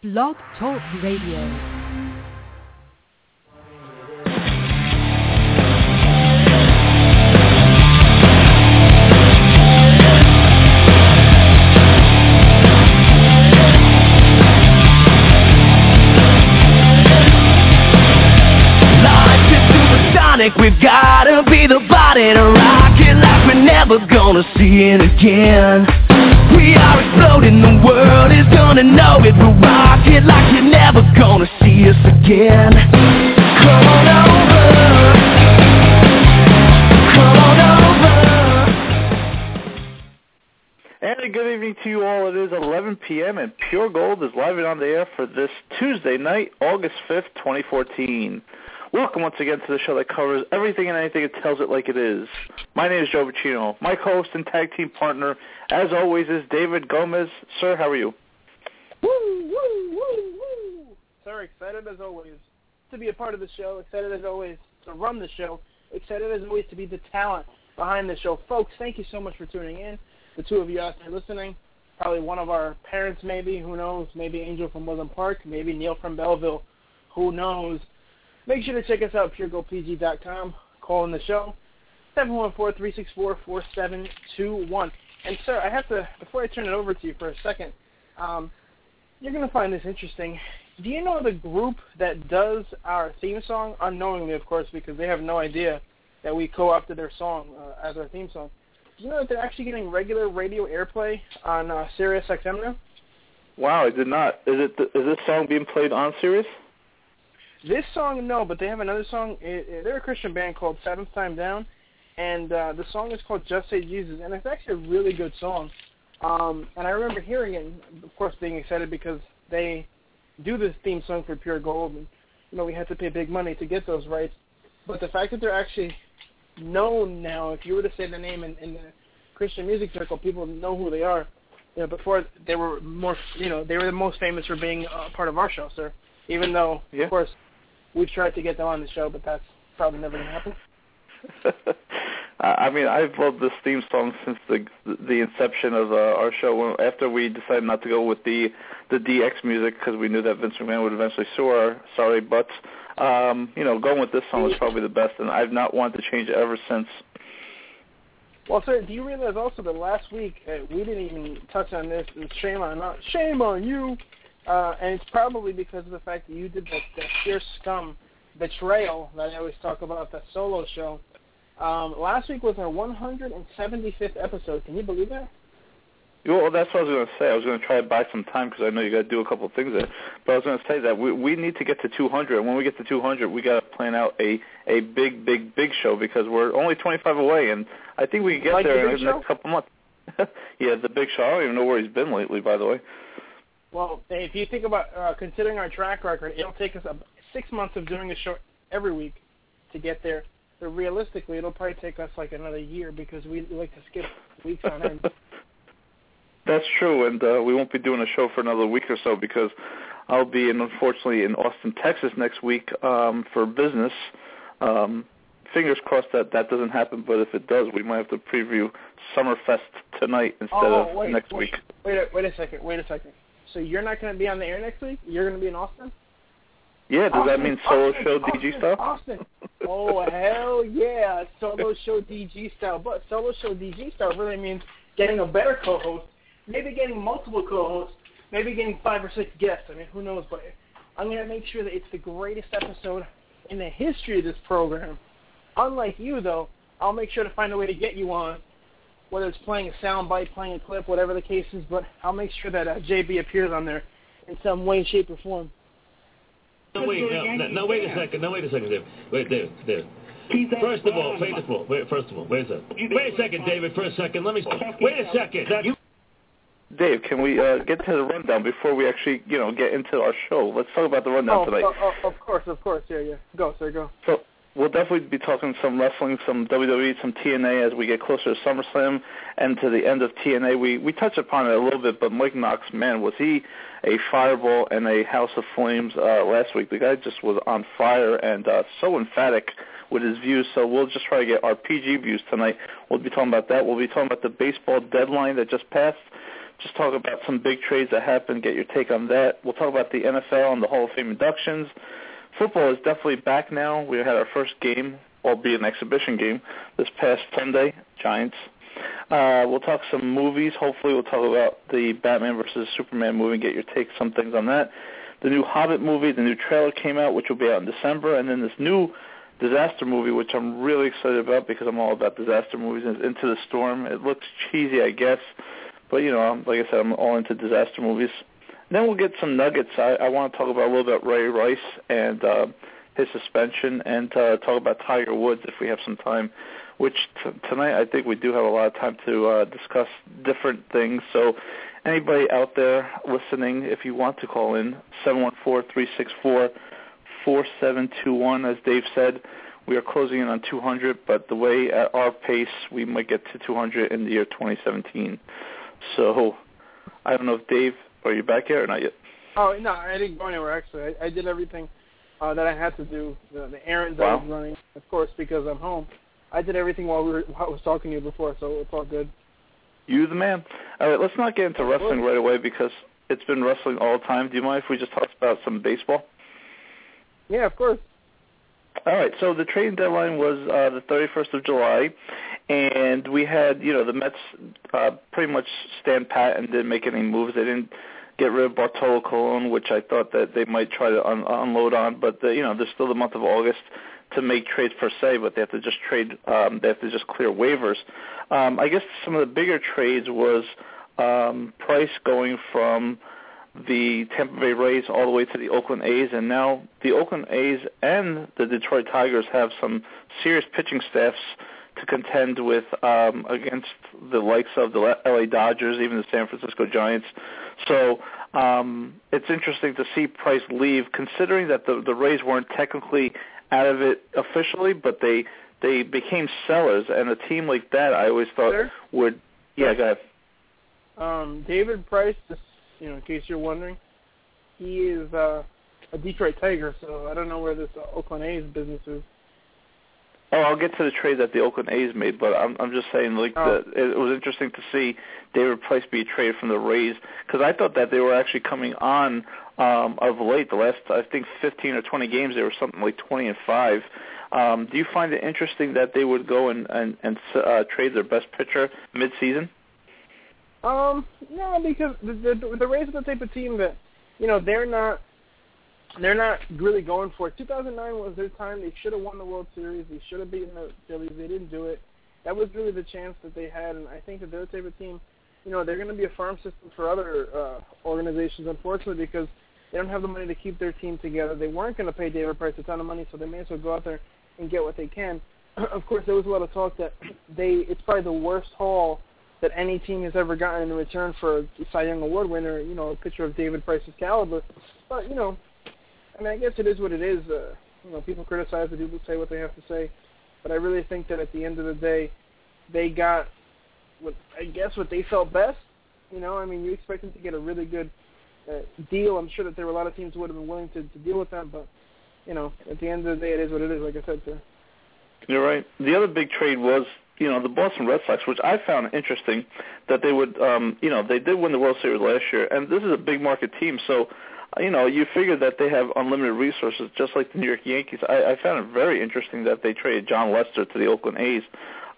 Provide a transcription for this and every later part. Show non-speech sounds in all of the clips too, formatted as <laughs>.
Blog Talk Radio. We've gotta be the body to rock it like we're never gonna see it again. We are exploding, the world is gonna know it. We'll rock it like you're never gonna see us again. Come on over. Come on over. And good evening to you all. It is 11 p.m. and Pure Gold is live and on the air for this Tuesday night, August 5th, 2014. Welcome once again to the show that covers everything and anything and tells it like it is. My name is Joe Bacino. My co-host and tag team partner, as always, is David Gomez. Sir, how are you? Woo, woo, woo, woo. Sir, excited as always to be a part of the show. Excited as always to run the show. Excited as always to be the talent behind the show. Folks, thank you so much for tuning in. The two of you out there listening. Probably one of our parents, maybe. Who knows? Maybe Angel from Woodland Park. Maybe Neil from Belleville. Who knows? Make sure to check us out, puregoldpg.com. Call in the show, 714-364-4721. And, sir, I have to, before I turn it over to you for a second, um, you're going to find this interesting. Do you know the group that does our theme song? Unknowingly, of course, because they have no idea that we co-opted their song uh, as our theme song. Do you know that they're actually getting regular radio airplay on uh, Sirius XM now? Wow, I did not. Is it is this song being played on Sirius? This song, no, but they have another song. They're a Christian band called Seventh Time Down, and uh, the song is called Just Say Jesus, and it's actually a really good song. Um, and I remember hearing it, and of course, being excited because they do this theme song for Pure Gold, and you know we had to pay big money to get those rights. But the fact that they're actually known now, if you were to say the name in, in the Christian music circle, people know who they are. You know, before they were more, you know, they were the most famous for being a part of our show, sir. Even though, Yeah. of course, we've tried to get them on the show, but that's probably never going to happen. <laughs> I mean, I've loved this theme song since the the inception of uh, our show. After we decided not to go with the the DX music because we knew that Vince McMahon would eventually sue our sorry butts. Um, you know, going with this song was probably the best, and I've not wanted to change it ever since. Well, sir, do you realize also that last week uh, we didn't even touch on this? And shame on us. Shame on you. Uh, and it's probably because of the fact that you did that, that pure scum betrayal that I always talk about, that solo show. Um, last week was our 175th episode. Can you believe that? Well, that's what I was going to say. I was going to try to buy some time because I know you got to do a couple of things there. But I was going to say that we we need to get to 200, and when we get to 200, we got to plan out a a big, big, big show because we're only 25 away, and I think we can get Like the there in big the next couple months. <laughs> yeah, the big show. I don't even know where he's been lately, by the way. Well, if you think about uh, considering our track record, it'll take us about six months of doing a show every week to get there. But realistically, it'll probably take us like another year because we we like to skip weeks on end. <laughs> That's true, and uh, we won't be doing a show for another week or so because I'll be in, unfortunately in Austin, Texas next week um, for business. Um, fingers crossed that that doesn't happen, but if it does, we might have to preview Summerfest tonight instead oh, of wait, next wait, week. Wait, a, wait a second. Wait a second. So you're not going to be on the air next week? You're going to be in Austin? Yeah, does that mean solo Austin, show Austin, DG style? Austin. Oh hell yeah, solo show DG style. But solo show DG style really means getting a better co-host, maybe getting multiple co-hosts, maybe getting five or six guests. I mean, who knows? But I'm gonna make sure that it's the greatest episode in the history of this program. Unlike you, though, I'll make sure to find a way to get you on, whether it's playing a sound bite, playing a clip, whatever the case is. But I'll make sure that uh, JB appears on there in some way, shape, or form. No, wait, no, no, no, wait a second. No, wait a second, David. Wait, David, David. First of all, wait a all, wait, first of all, wait a second. Wait a second, David, for a second. Let me, wait a second. That, Dave, can we uh, get to the rundown before we actually, you know, get into our show? Let's talk about the rundown Oh, tonight. oh, oh, of course, of course. Yeah, yeah. Go, sir, go. So we'll definitely be talking some wrestling, some WWE, some TNA as we get closer to SummerSlam and to the end of TNA. We we touched upon it a little bit, but Mike Knox, man, was he a fireball and a house of flames uh, last week? The guy just was on fire and uh, so emphatic with his views. So we'll just try to get our PG views tonight. We'll be talking about that. We'll be talking about the baseball deadline that just passed. just talk about some big trades that happened, get your take on that. We'll talk about the NFL and the Hall of Fame inductions. Football is definitely back now. We had our first game, albeit an exhibition game, this past Sunday, Giants. Uh, we'll talk some movies. Hopefully, we'll talk about the Batman versus Superman movie and get your take some things on that. The new Hobbit movie, the new trailer came out, which will be out in December, and then this new disaster movie, which I'm really excited about because I'm all about disaster movies. Into the Storm. It looks cheesy, I guess, but you know, like I said, I'm all into disaster movies. Then we'll get some nuggets. I, I want to talk about a little bit Ray Rice and uh, his suspension, and uh, talk about Tiger Woods if we have some time. Which t- tonight I think we do have a lot of time to uh, discuss different things. So anybody out there listening, if you want to call in, seven one four three six four 4721. As Dave said, we are closing in on 200, but the way at our pace, we might get to 200 in the year 2017. So I don't know if Dave, are you back yet or not yet? Oh no, I didn't go anywhere. Actually, I, I did everything uh, that I had to do. The, the errands wow. I was running, of course, because I'm home. I did everything while we were while I was talking to you before, so it's all good. You the man. All right, let's not get into wrestling right away because it's been wrestling all the time. Do you mind if we just talk about some baseball? Yeah, of course. All right, so the trading deadline was uh, the 31st of July, and we had, you know, the Mets uh, pretty much stand pat and didn't make any moves. They didn't get rid of Bartolo Colon, which I thought that they might try to un- unload on, but the, you know, there's still the month of August to make trades per se, but they have to just trade. Um, they have to just clear waivers. Um, I guess some of the bigger trades was um, Price going from the Tampa Bay Rays all the way to the Oakland A's, and now the Oakland A's and the Detroit Tigers have some serious pitching staffs to contend with um, against the likes of the LA Dodgers, even the San Francisco Giants. So um, it's interesting to see Price leave, considering that the the Rays weren't technically out of it officially, but they they became sellers, and a team like that, I always thought Sir? would. Yeah, go ahead. Um, David Price, just you know, in case you're wondering, he is uh, a Detroit Tiger, so I don't know where this uh, Oakland A's business is. Oh, I'll get to the trade that the Oakland A's made, but I'm I'm just saying like Oh. the, it was interesting to see David Price be traded from the Rays because I thought that they were actually coming on um of late. The last I think 15 or 20 games they were something like 20 and five. Um, do you find it interesting that they would go and and, and uh, trade their best pitcher mid-season? Um, no, because the, the the Rays are the type of team that, you know, they're not they're not really going for it. 2009 was their time. They should have won the World Series. They should have beaten the Phillies. They didn't do it. That was really the chance that they had, and I think that they're type of team. You know, they're going to be a farm system for other uh, organizations, unfortunately, because they don't have the money to keep their team together. They weren't going to pay David Price a ton of money, so they may as well go out there and get what they can. <clears throat> of course, there was a lot of talk that they it's probably the worst haul that any team has ever gotten in return for a Cy Young Award winner, you know, a picture of David Price's caliber. But, you know, I mean, I guess it is what it is. Uh, you know, people criticize it, people say what they have to say. But I really think that at the end of the day, they got what I guess what they felt best. You know, I mean, you expect them to get a really good uh, deal. I'm sure that there were a lot of teams who would have been willing to, to deal with them, but you know, at the end of the day, it is what it is. Like I said, sir. You're right. The other big trade was, you know, the Boston Red Sox, which I found interesting that they would, um, you know, they did win the World Series last year, and this is a big market team, so, you know, you figure that they have unlimited resources, just like the New York Yankees. I, I found it very interesting that they traded Jon Lester to the Oakland A's.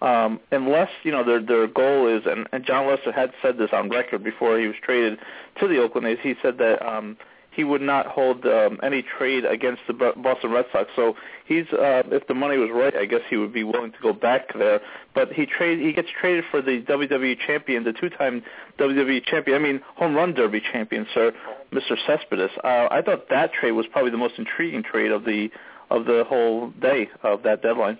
Um, unless you know their their goal is, and, and Jon Lester had said this on record before he was traded to the Oakland A's. He said that um, he would not hold um, any trade against the Boston Red Sox. So he's, uh, if the money was right, I guess he would be willing to go back there. But he trade he gets traded for the WWE champion, the two-time WWE champion. I mean, home run derby champion, sir, Mr. Cespedes. Uh, I thought that trade was probably the most intriguing trade of the of the whole day of that deadline.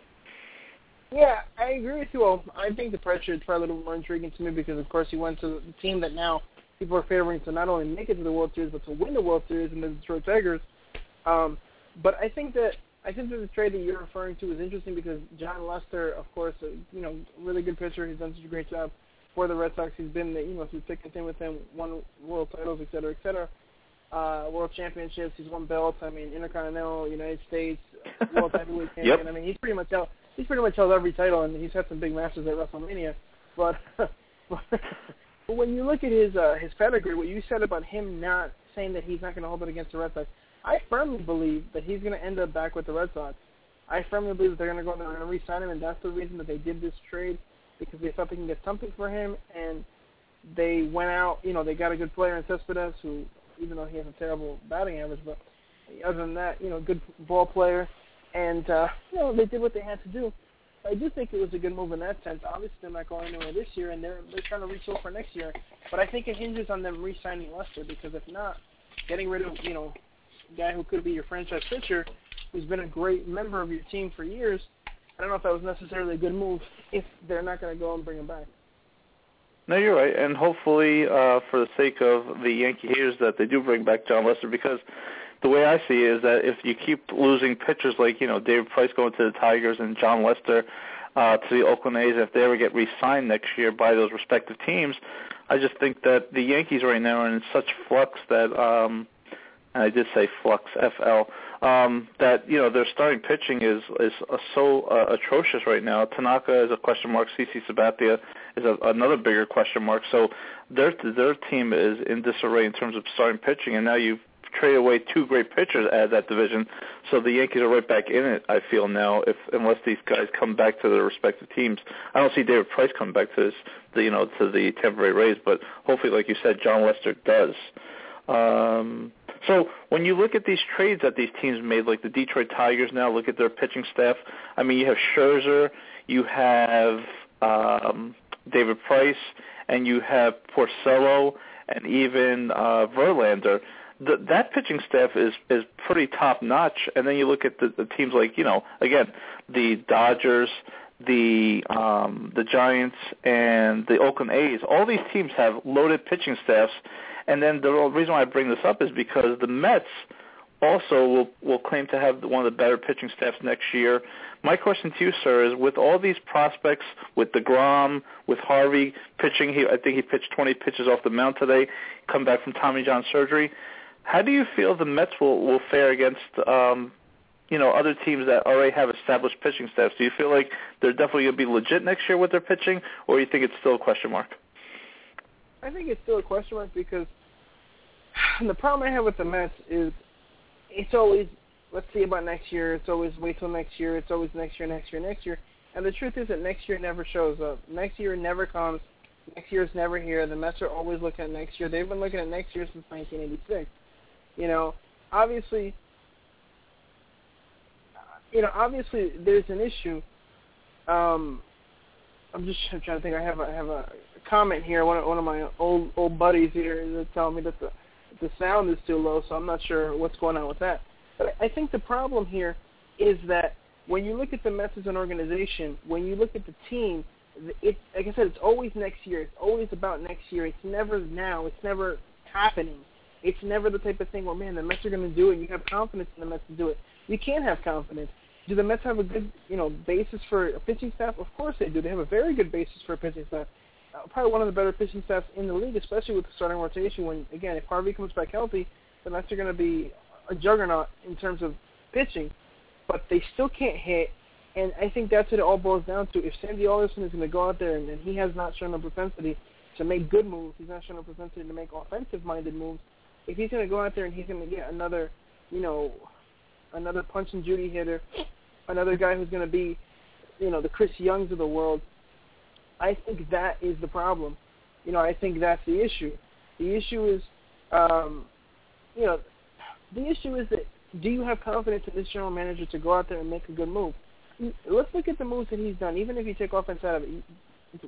Yeah, I agree with you. Well, I think the pressure is probably a little more intriguing to me because, of course, he went to the team that now people are favoring to not only make it to the World Series but to win the World Series in the Detroit Tigers. Um, but I think that I think that the trade that you're referring to is interesting because Jon Lester, of course, a, you know, really good pitcher. He's done such a great job for the Red Sox. He's been, the you know, through thick and thin with them, won world titles, et cetera, et cetera. Uh, world championships. He's won belts. I mean, Intercontinental, United States, <laughs> World Heavyweight Champion. Yep. I mean, he's pretty much held, he's pretty much held every title, and he's had some big matches at WrestleMania. But <laughs> but but when you look at his uh, his pedigree, what you said about him not saying that he's not going to hold it against the Red Sox, I firmly believe that he's going to end up back with the Red Sox. I firmly believe that they're going to go and they're re-sign him, and that's the reason that they did this trade because they thought they can get something for him, and they went out. You know, they got a good player in Cespedes, who even though he has a terrible batting average, but other than that, you know, good ball player, and uh, you know they did what they had to do. I do think it was a good move in that sense. Obviously, they're not going anywhere this year, and they're they're trying to reach for next year. But I think it hinges on them re-signing Lester because if not, getting rid of you know, guy who could be your franchise pitcher, who's been a great member of your team for years, I don't know if that was necessarily a good move if they're not going to go and bring him back. No, you're right, and hopefully, uh, for the sake of the Yankee haters, that they do bring back Jon Lester because the way I see it is that if you keep losing pitchers like you know David Price going to the Tigers and Jon Lester uh, to the Oakland A's, if they ever get re-signed next year by those respective teams, I just think that the Yankees right now are in such flux that um, and I did say flux FL um, that you know their starting pitching is is uh, so uh, atrocious right now. Tanaka is a question mark. CC Sabathia is a, another bigger question mark. So their their team is in disarray in terms of starting pitching, and now you've trade away two great pitchers out of that division. So the Yankees are right back in it. I feel now, if unless these guys come back to their respective teams, I don't see David Price coming back to this, the, you know, to the Tampa Bay Rays. But hopefully, like you said, Jon Lester does. Um, so when you look at these trades that these teams made, like the Detroit Tigers now, look at their pitching staff. I mean, you have Scherzer, you have um, David Price, and you have Porcello, and even uh, Verlander the, that pitching staff is is pretty top notch. And then you look at the, the teams like you know again the Dodgers, the um, the Giants, and the Oakland A's. All these teams have loaded pitching staffs. And then the reason why I bring this up is because the Mets also will will claim to have one of the better pitching staffs next year. My question to you, sir, is with all these prospects, with Degrom, with Harvey pitching, he I think he pitched 20 pitches off the mound today, come back from Tommy John surgery. How do you feel the Mets will will fare against um, you know other teams that already have established pitching staffs? Do you feel like they're definitely going to be legit next year with their pitching, or you think it's still a question mark? I think it's still a question mark because <sighs> the problem I have with the Mets is it's always let's see about next year. It's always wait till next year. It's always next year, next year, next year. And the truth is that next year never shows up. Next year never comes. Next year is never here. The Mets are always looking at next year. They've been looking at next year since 1986. You know, obviously, you know, obviously there's an issue. Um, I'm just trying to think. I have a I have a comment here. One of, one of my old old buddies here is telling me that the the sound is too low, so I'm not sure what's going on with that. But I think the problem here is that when you look at the Mets as an organization, when you look at the team, it like I said, it's always next year. It's always about next year. It's never now. It's never happening. It's never the type of thing where, man, the Mets are going to do it. And you have confidence in the Mets to do it. You can have confidence. Do the Mets have a good, you know, basis for a pitching staff? Of course they do. They have a very good basis for a pitching staff. Uh, probably one of the better pitching staffs in the league, especially with the starting rotation. When again, if Harvey comes back healthy, the Mets are going to be a juggernaut in terms of pitching. But they still can't hit, and I think that's what it all boils down to. If Sandy Alderson is going to go out there and, and he has not shown a propensity to make good moves, he's not shown a propensity to make offensive-minded moves if he's going to go out there and he's going to get another, you know, another punch and Judy hitter, another guy who's going to be, you know, the Chris Youngs of the world, I think that is the problem. You know, I think that's the issue. The issue is, um, you know, the issue is that do you have confidence in this general manager to go out there and make a good move? Let's look at the moves that he's done. Even if you take offense out of it,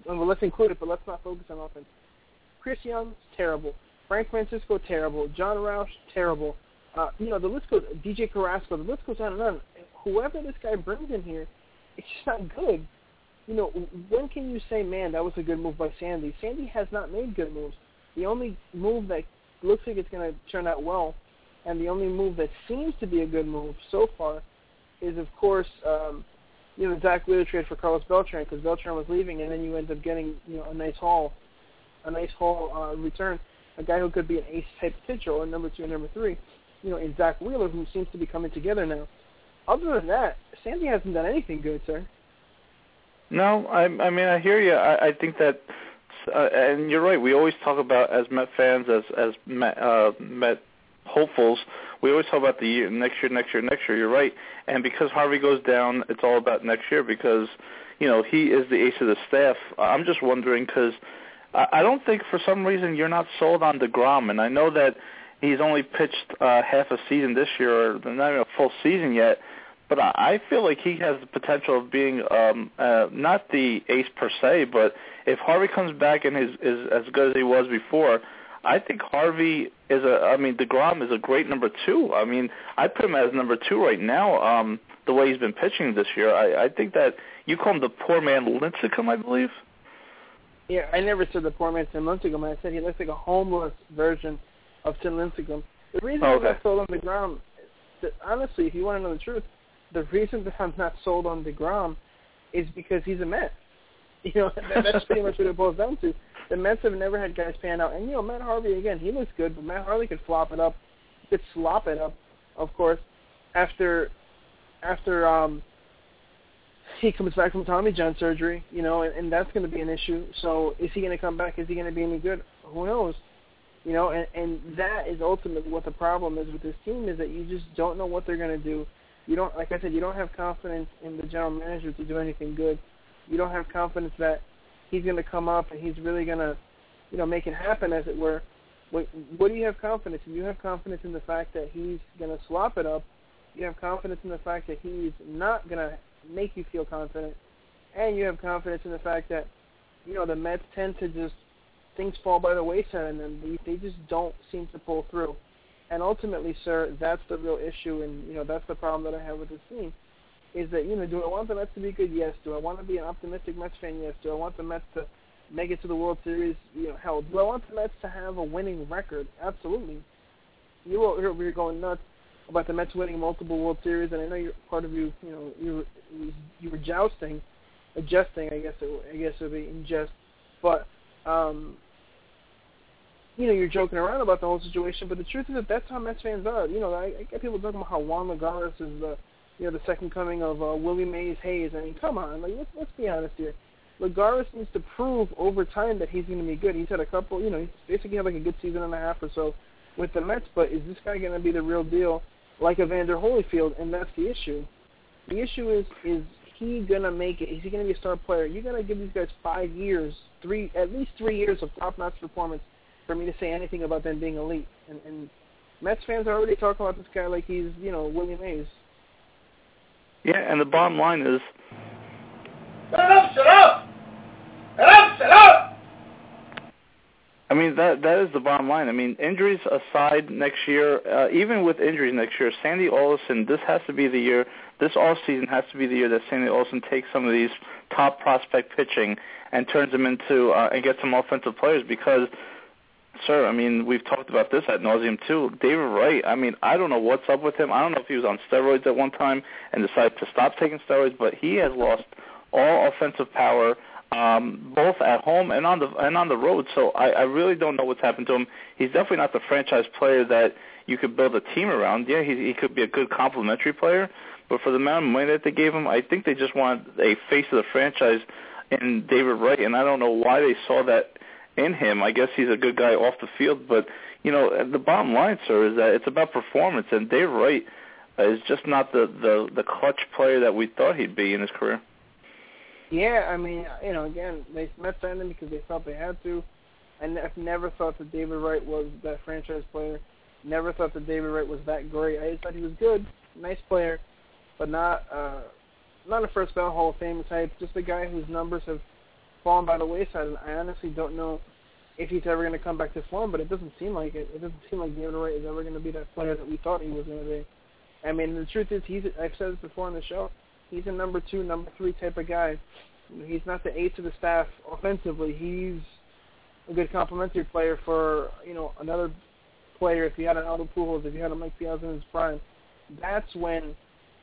well, let's include it, but let's not focus on offense. Chris Young, terrible. Frank Francisco, terrible. Jon Rauch, terrible. Uh, you know, the list goes, DJ Carrasco, the list goes on and on. Whoever this guy brings in here, it's just not good. You know, when can you say, man, that was a good move by Sandy? Sandy has not made good moves. The only move that looks like it's going to turn out well, and the only move that seems to be a good move so far, is of course, um, you know, Zack Wheeler trade for Carlos Beltran because Beltran was leaving, and then you end up getting, you know, a nice haul, a nice haul uh, return a guy who could be an ace type pitcher or number two and number three, you know, in Zack Wheeler, who seems to be coming together now. Other than that, Sandy hasn't done anything good, sir. No, I, I mean I hear you. I, I think that uh, and you're right. We always talk about as Met fans, as as Met, uh, Met hopefuls, we always talk about the year, next year, next year, next year. You're right. And because Harvey goes down, it's all about next year because you know he is the ace of the staff. I'm just wondering because I, don't think for some reason you're not sold on Degrom, and I know that he's only pitched uh, half a season this year, or not even a full season yet. But I feel like he has the potential of being um, uh, not the ace per se, but if Harvey comes back and is, is as good as he was before, I think Harvey is a. I mean, Degrom is a great number two. I mean, I put him as number two right now. Um, the way he's been pitching this year, I, I think that you call him the poor man Lincecum, I believe. Yeah, I never said the poor man Tim Lincecum. I said he looks like a homeless version of Tim Lincecum. The reason okay. I'm not sold on Degrom, that honestly, if you want to know the truth, the reason that I'm not sold on Degrom is because he's a Met. <laughs> You know, that, that's <laughs> pretty much what it boils down to. The Mets have never had guys pan out, and you know, Matt Harvey again, he looks good, but Matt Harvey could flop it up, could slop it up, of course, after after um he comes back from Tommy John surgery, you know, and, and that's going to be an issue. So is he going to come back? Is he going to be any good? Who knows? You know, and, and that is ultimately what the problem is with this team is that you just don't know what they're going to do. You don't, like I said, you don't have confidence in the general manager to do anything good. You don't have confidence that he's going to come up and he's really going to, you know, make it happen, as it were. What, what do you have confidence in? You have confidence in the fact that he's going to swap it up. You have confidence in the fact that he's not going to make you feel confident, and you have confidence in the fact that, you know, the Mets tend to just things fall by the wayside, and then they, they just don't seem to pull through. And ultimately, sir, that's the real issue, and you know that's the problem that I have with this team is that, you know, do I want the Mets to be good? Yes. Do I want to be an optimistic Mets fan? Yes. Do I want the Mets to make it to the World Series? You know, hell, do I want the Mets to have a winning record? Absolutely. You were over here going nuts about the Mets winning multiple World Series, and I know you're part of you. You know, you were you were jousting, adjusting. I guess it, I guess it would be in jest, but um, you know, you're joking around about the whole situation. But the truth is that that's how Mets fans are. You know, I, I get people talking about how Juan Lagares is the you know, the second coming of uh, Willie Mays Hayes. I mean, come on, like let's let's be honest here. Lagares needs to prove over time that he's going to be good. He's had a couple, you know, he's basically had like a good season and a half or so with the Mets, but is this guy going to be the real deal like Evander Holyfield? And that's the issue. The issue is, is he going to make it? Is he going to be a star player? You're going to give these guys five years, three, at least three years of top-notch performance for me to say anything about them being elite. And, and Mets fans are already talking about this guy like he's, you know, Willie Mays. Yeah, and the bottom line is. Shut up! Shut up! Shut up! Shut up! I mean that that is the bottom line. I mean injuries aside, next year, uh, even with injuries next year, Sandy Alderson, this has to be the year. This off season has to be the year that Sandy Alderson takes some of these top prospect pitching and turns them into uh, and gets some offensive players because Sir, I mean, we've talked about this at nauseum too. David Wright, I mean, I don't know what's up with him. I don't know if he was on steroids at one time and decided to stop taking steroids, but he has lost all offensive power, um, both at home and on the and on the road. So I, I really don't know what's happened to him. He's definitely not the franchise player that you could build a team around. Yeah, he, he could be a good complementary player, but for the amount of money that they gave him, I think they just want a face of the franchise in David Wright, and I don't know why they saw that in him. I guess he's a good guy off the field, but you know the bottom line, sir, is that it's about performance, and Dave Wright is just not the the the clutch player that we thought he'd be in his career. Yeah, I mean, you know, again, they Mets signed him because they felt they had to. I've never thought that David Wright was that franchise player. Never thought that David Wright was that great. I just thought he was good, nice player, but not uh not a first ballot Hall of Fame type. Just a guy whose numbers have fallen by the wayside, and I honestly don't know if he's ever going to come back to form, but it doesn't seem like it. It doesn't seem like David Wright is ever going to be that player that we thought he was going to be. I mean, the truth is, he's. I've said this before on the show. He's a number two, number three type of guy. He's not the ace of the staff offensively. He's a good complementary player for you know another player. If you had an Albert Pujols, if you had a Mike Piazza in his prime, that's when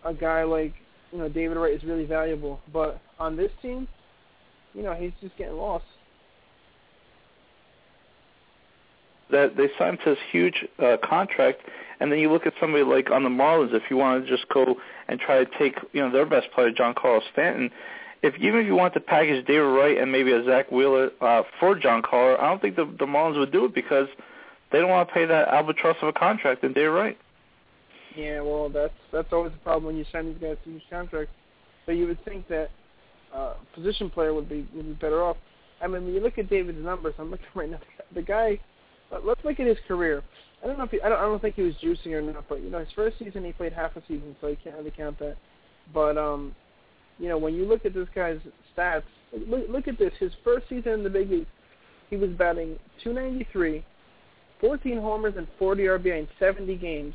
a guy like you know David Wright is really valuable. But on this team, you know, he's just getting lost. That they signed this huge uh, contract, and then you look at somebody like on the Marlins. If you want to just go and try to take, you know, their best player, Giancarlo Stanton, if even if you want to package David Wright and maybe a Zack Wheeler uh, for John Carter, I don't think the the Marlins would do it because they don't want to pay that albatross of a contract in David Wright. Yeah, well, that's that's always the problem when you sign these guys to these contracts. But you would think that uh, position player would be would be better off. I mean, when you look at David's numbers, I'm looking right now. The guy, let's look at his career. I don't know if he, I don't I don't think he was juicing or not, but you know, his first season he played half a season, so you can't really count that. But um, you know, when you look at this guy's stats, look, look at this. His first season in the big leagues, he was batting 293, 14 homers and 40 RBI in 70 games.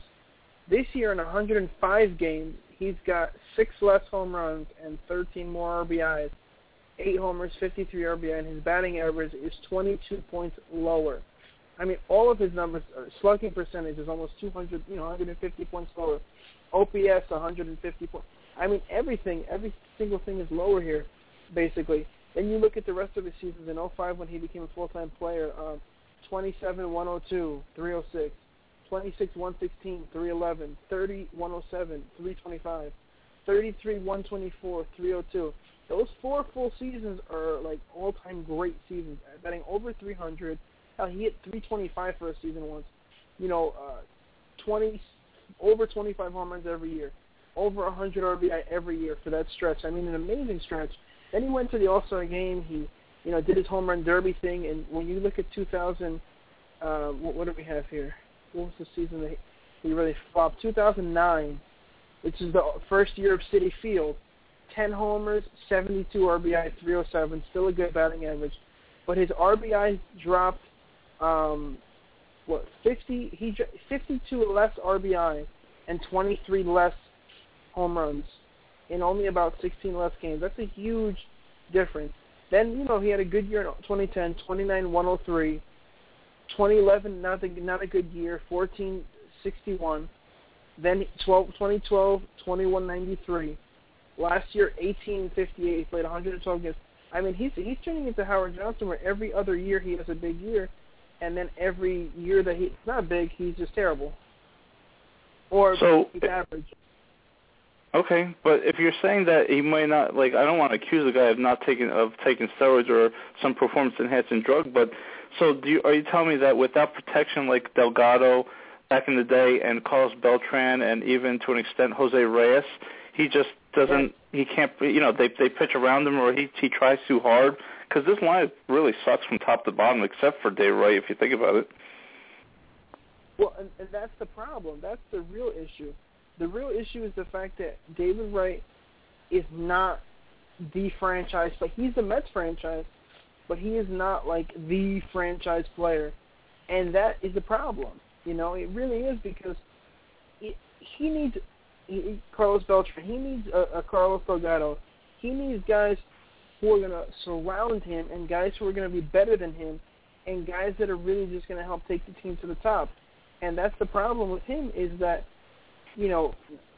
This year in 105 games, he's got six less home runs and 13 more RBIs, eight homers, 53 RBI, and his batting average is 22 points lower. I mean, all of his numbers, uh, slugging percentage is almost 200, you know, 150 points lower. OPS 150 points. I mean, everything, every single thing is lower here, basically. Then you look at the rest of his seasons in 05 when he became a full-time player. Uh, 27 102, 306, 26 116, 311, 30 107, 325, 33 124, 302. Those four full seasons are like all-time great seasons, betting over 300. Hell, he hit 325 for a season once. You know, uh, 20 over 25 home runs every year, over 100 RBI every year for that stretch. I mean, an amazing stretch. Then he went to the All-Star game. He you know, did his home run derby thing. And when you look at 2000, uh, what, what do we have here? What was the season that he, really flopped? 2009, which is the first year of Citi Field. 10 homers, 72 RBI, 307, still a good batting average. But his RBI dropped, um, what, 50, he 52 less RBI and 23 less home runs in only about 16 less games. That's a huge difference. Then, you know, he had a good year in 2010, 29 103. 2011, not a, not a good year, 14 61. Then 12, 2012, 2193. Last year, 1858. He played 112 games. I mean, he's he's turning into Howard Johnson, where every other year he has a big year, and then every year that he's not big, he's just terrible. Or so, he's average. Okay, but if you're saying that he might not like, I don't want to accuse the guy of not taking of taking steroids or some performance enhancing drug, but so do you, are you telling me that without protection like Delgado back in the day and Carlos Beltran and even to an extent Jose Reyes, he just doesn't he can't you know they they pitch around him or he he tries too hard because this line really sucks from top to bottom except for Dave Wright if you think about it. Well, and, and that's the problem. That's the real issue the real issue is the fact that David Wright is not the franchise, but he's the Mets franchise, but he is not like the franchise player, and that is the problem. You know, it really is because it, he needs he, Carlos Beltran, he needs a, a Carlos Delgado, he needs guys who are going to surround him and guys who are going to be better than him, and guys that are really just going to help take the team to the top. And that's the problem with him is that you know,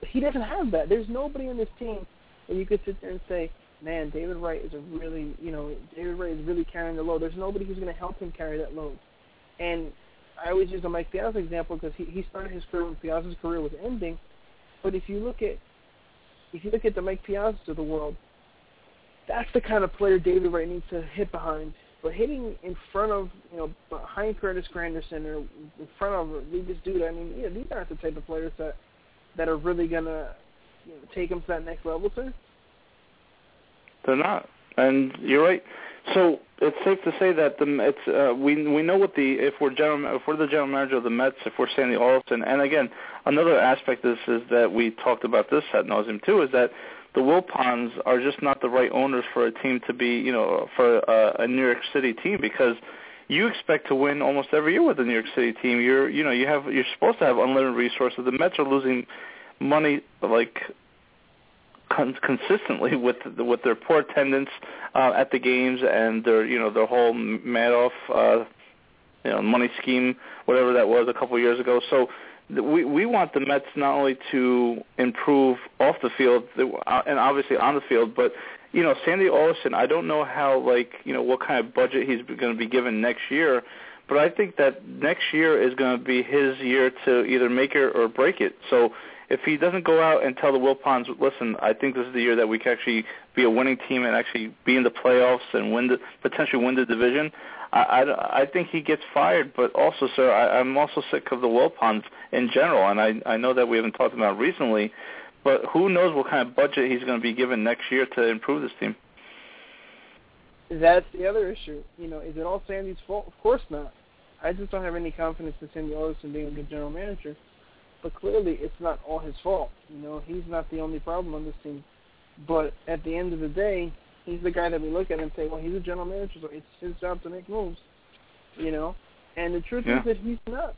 he doesn't have that. There's nobody in this team where you could sit there and say, man, David Wright is a really, you know, David Wright is really carrying the load. There's nobody who's going to help him carry that load. And I always use the Mike Piazza example because he, he started his career when Piazza's career was ending. But if you look at if you look at the Mike Piazza of the world, that's the kind of player David Wright needs to hit behind. But hitting in front of, you know, behind Curtis Granderson or in front of this dude, I mean, yeah, these aren't the type of players that that are really gonna you know, take them to that next level, sir? They're not, and you're right. So it's safe to say that the Mets. Uh, we we know what the if we're general if we're the general manager of the Mets, if we're Sandy Alderson, and again another aspect of this is that we talked about this at nauseum too, is that the Wilpons are just not the right owners for a team to be, you know, for a, a New York City team because you expect to win almost every year with the New York City team. You're you know you have you're supposed to have unlimited resources. The Mets are losing money like con- consistently with with their poor attendance uh, at the games and their you know their whole Madoff uh, you know money scheme whatever that was a couple of years ago. So we we want the Mets not only to improve off the field uh, and obviously on the field, but you know, Sandy Alderson, I don't know how like you know what kind of budget he's going to be given next year, but I think that next year is going to be his year to either make it or break it. So if he doesn't go out and tell the Wilpons, listen, I think this is the year that we can actually be a winning team and actually be in the playoffs and win the potentially win the division. I, I, I think he gets fired, but also, sir, I, I'm also sick of the Wilpons in general, and I, I know that we haven't talked about recently, but who knows what kind of budget he's going to be given next year to improve this team. That's the other issue. You know, is it all Sandy's fault? Of course not. I just don't have any confidence in Sandy Alderson being a good general manager. But clearly, it's not all his fault. You know, he's not the only problem on this team. But at the end of the day, he's the guy that we look at and say, well, he's a general manager, so it's his job to make moves. You know, and the truth yeah. is that he's not.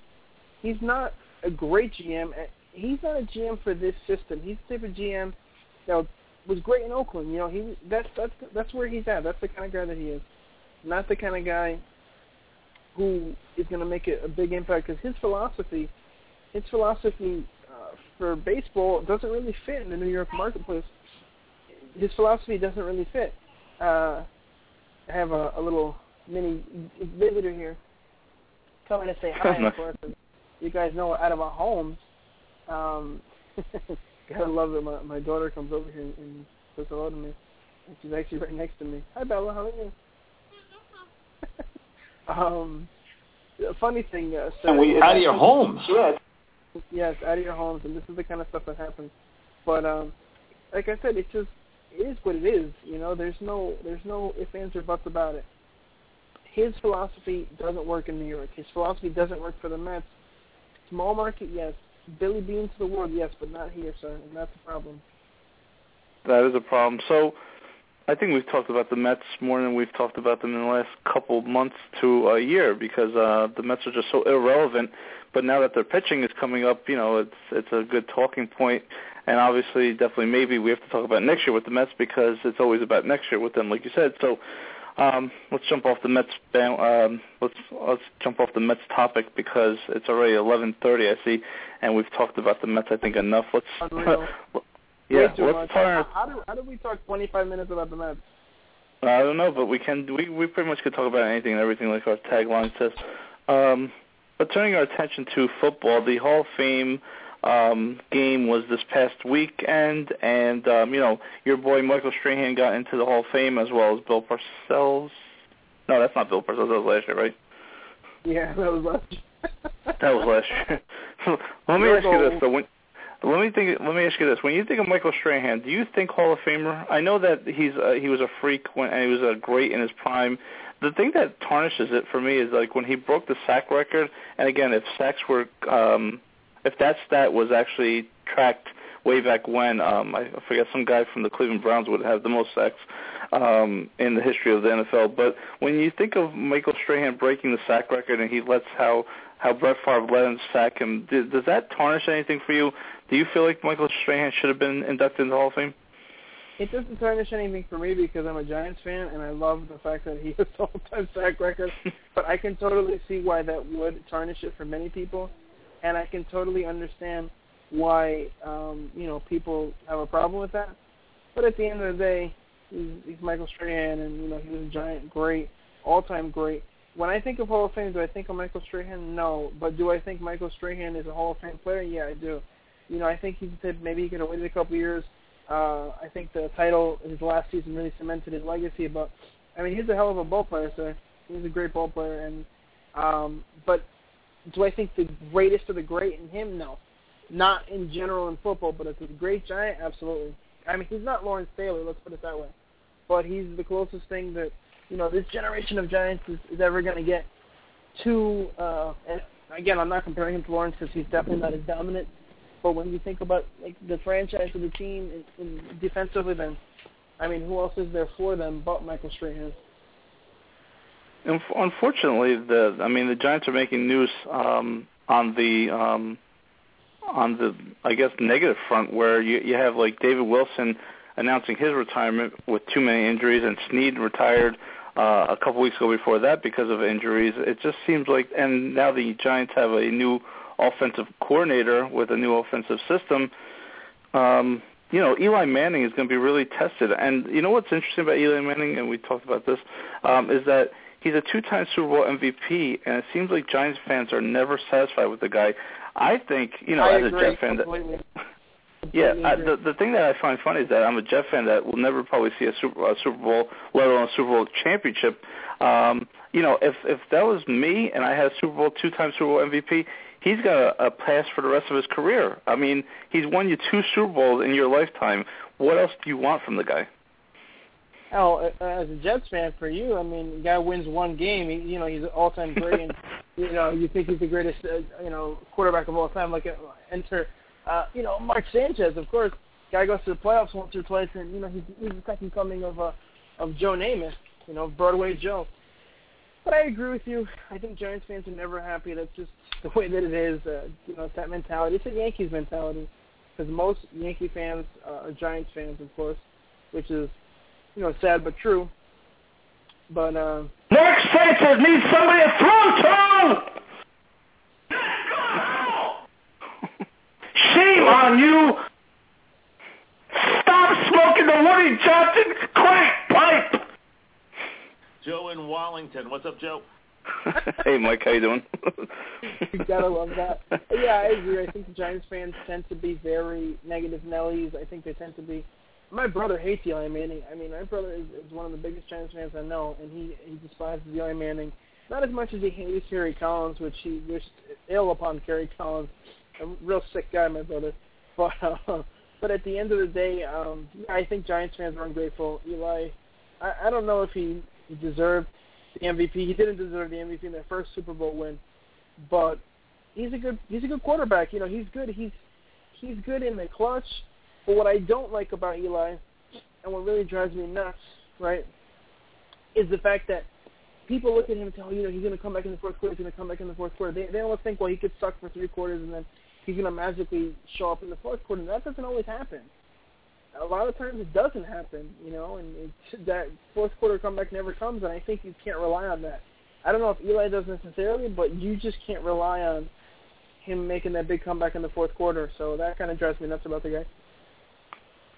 He's not a great GM. He's not a GM for this system. He's the type of GM that was great in Oakland. You know, he that's that's that's where he's at. That's the kind of guy that he is. Not the kind of guy who is going to make a, a big impact because his philosophy, his philosophy uh, for baseball doesn't really fit in the New York marketplace. His philosophy doesn't really fit. Uh, I have a, a little mini visitor here coming to say <laughs> hi. of course, you guys know we're out of our homes. Um, <laughs> gotta love that my my daughter comes over here and, and says hello to me. And she's actually right next to me. Hi Bella, how are you? <laughs> um, funny thing. Uh, so and we out of your homes. Yes, yes, out of your homes, and this is the kind of stuff that happens. But um, like I said, it's just it is what it is. You know, there's no there's no ifs ands or buts about it. His philosophy doesn't work in New York. His philosophy doesn't work for the Mets. Small market, yes. Billy Beane to the world, yes, but not here, sir, and that's the problem. That is a problem. So I think we've talked about the Mets more than we've talked about them in the last couple months to a year because uh, the Mets are just so irrelevant. But now that their pitching is coming up, you know, it's it's a good talking point. And obviously, definitely, maybe we have to talk about next year with the Mets because it's always about next year with them, like you said. So um, let's jump off the Mets. Um, let's let's jump off the Mets topic because it's already 11:30. I see, and we've talked about the Mets. I think enough. Let's yeah. let's. How, how do how do we talk 25 minutes about the Mets? I don't know, but we can. We we pretty much could talk about anything and everything, like our tagline says. Um, but turning our attention to football, the Hall of Fame um, game was this past weekend, and um, you know your boy Michael Strahan got into the Hall of Fame as well as Bill Parcells. No, that's not Bill Parcells. That was last year, right? Yeah, that was last year. <laughs> that was last year. <laughs> let me ask you this: so when let me think. Let me ask you this: When you think of Michael Strahan, do you think Hall of Famer? I know that he's uh, he was a freak when and he was a great in his prime. The thing that tarnishes it for me is like when he broke the sack record. And again, if sacks were, um, if that stat was actually tracked way back when, um, I forget some guy from the Cleveland Browns would have the most sacks um, in the history of the NFL. But when you think of Michael Strahan breaking the sack record and he lets how how Brett Favre let him sack him, does that tarnish anything for you? Do you feel like Michael Strahan should have been inducted into the Hall of Fame? It doesn't tarnish anything for me because I'm a Giants fan and I love the fact that he has <laughs> all-time sack record. <laughs> but I can totally see why that would tarnish it for many people, and I can totally understand why um, you know people have a problem with that. But at the end of the day, he's, he's Michael Strahan, and you know he was a Giant great, all-time great. When I think of Hall of Fame, do I think of Michael Strahan? No. But do I think Michael Strahan is a Hall of Fame player? Yeah, I do. You know, I think he said maybe he could have waited a couple years. Uh, I think the title his last season really cemented his legacy. But I mean, he's a hell of a ball player, sir. He's a great ball player, and um, but do I think the greatest of the great in him? No, not in general in football, but as a great giant, absolutely. I mean, he's not Lawrence Taylor. Let's put it that way. But he's the closest thing that you know this generation of giants is, is ever going to get to. Uh, and again, I'm not comparing him to Lawrence because he's definitely not as dominant but when you think about like the franchise of the team in, in defensively, then I mean, who else is there for them but Michael Strahan? Unfortunately, the I mean the Giants are making news um, on the um, on the I guess negative front where you you have like David Wilson announcing his retirement with too many injuries, and Snee retired uh, a couple weeks ago before that because of injuries. It just seems like, and now the Giants have a new offensive coordinator with a new offensive system, um, you know, Eli Manning is going to be really tested. And you know what's interesting about Eli Manning, and we talked about this, um, is that he's a two-time Super Bowl MVP, and it seems like Giants fans are never satisfied with the guy. I think, you know, I as agree a Jet fan, that, <laughs> yeah, I, the the thing that I find funny is that I'm a Jet fan that will never probably see a Super a Super Bowl, let alone a Super Bowl championship. Um, you know, if if that was me and I had a Super Bowl two-time Super Bowl MVP, he's got a, a pass for the rest of his career. I mean, he's won you two Super Bowls in your lifetime. What else do you want from the guy? Oh, as a Jets fan, for you, I mean, guy wins one game. He, you know, he's an all-time great, and <laughs> you know, you think he's the greatest, uh, you know, quarterback of all time. Like, uh, enter, uh, you know, Mark Sanchez, of course. Guy goes to the playoffs once or twice, and you know, he's, he's the second coming of uh, of Joe Namath, you know, Broadway Joe. But I agree with you. I think Giants fans are never happy. That's just <laughs> the way that it is. Uh, you know, it's that mentality. It's a Yankees mentality, because most Yankee fans uh, are Giants fans, of course, which is you know, sad but true. But uh, Mark Sanchez needs somebody to throw to! Shame on you! Stop smoking the Woody Johnson crack pipe! Joe in Wallington. What's up, Joe? <laughs> hey, Mike, how you doing? <laughs> you gotta love that. Yeah, I agree. I think the Giants fans tend to be very negative Nellies. I think they tend to be. My brother hates Eli Manning. I mean, my brother is, is one of the biggest Giants fans I know, and he he despises Eli Manning. Not as much as he hates Kerry Collins, which he wished ill upon Kerry Collins. A real sick guy, my brother. <laughs> But uh, but at the end of the day, um, I think Giants fans are ungrateful. Eli, I, I don't know if he, deserved the MVP. He didn't deserve the MVP in their first Super Bowl win, but he's a good he's a good quarterback. You know, he's good. He's he's good in the clutch. But what I don't like about Eli, and what really drives me nuts, right, is the fact that people look at him and tell you know he's going to come back in the fourth quarter. He's going to come back in the fourth quarter. They they almost think well he could suck for three quarters and then he's going to magically show up in the fourth quarter. And that doesn't always happen. A lot of times it doesn't happen, you know, and it's, that fourth quarter comeback never comes. And I think you can't rely on that. I don't know if Eli does necessarily, but you just can't rely on him making that big comeback in the fourth quarter. So that kind of drives me nuts about the guy.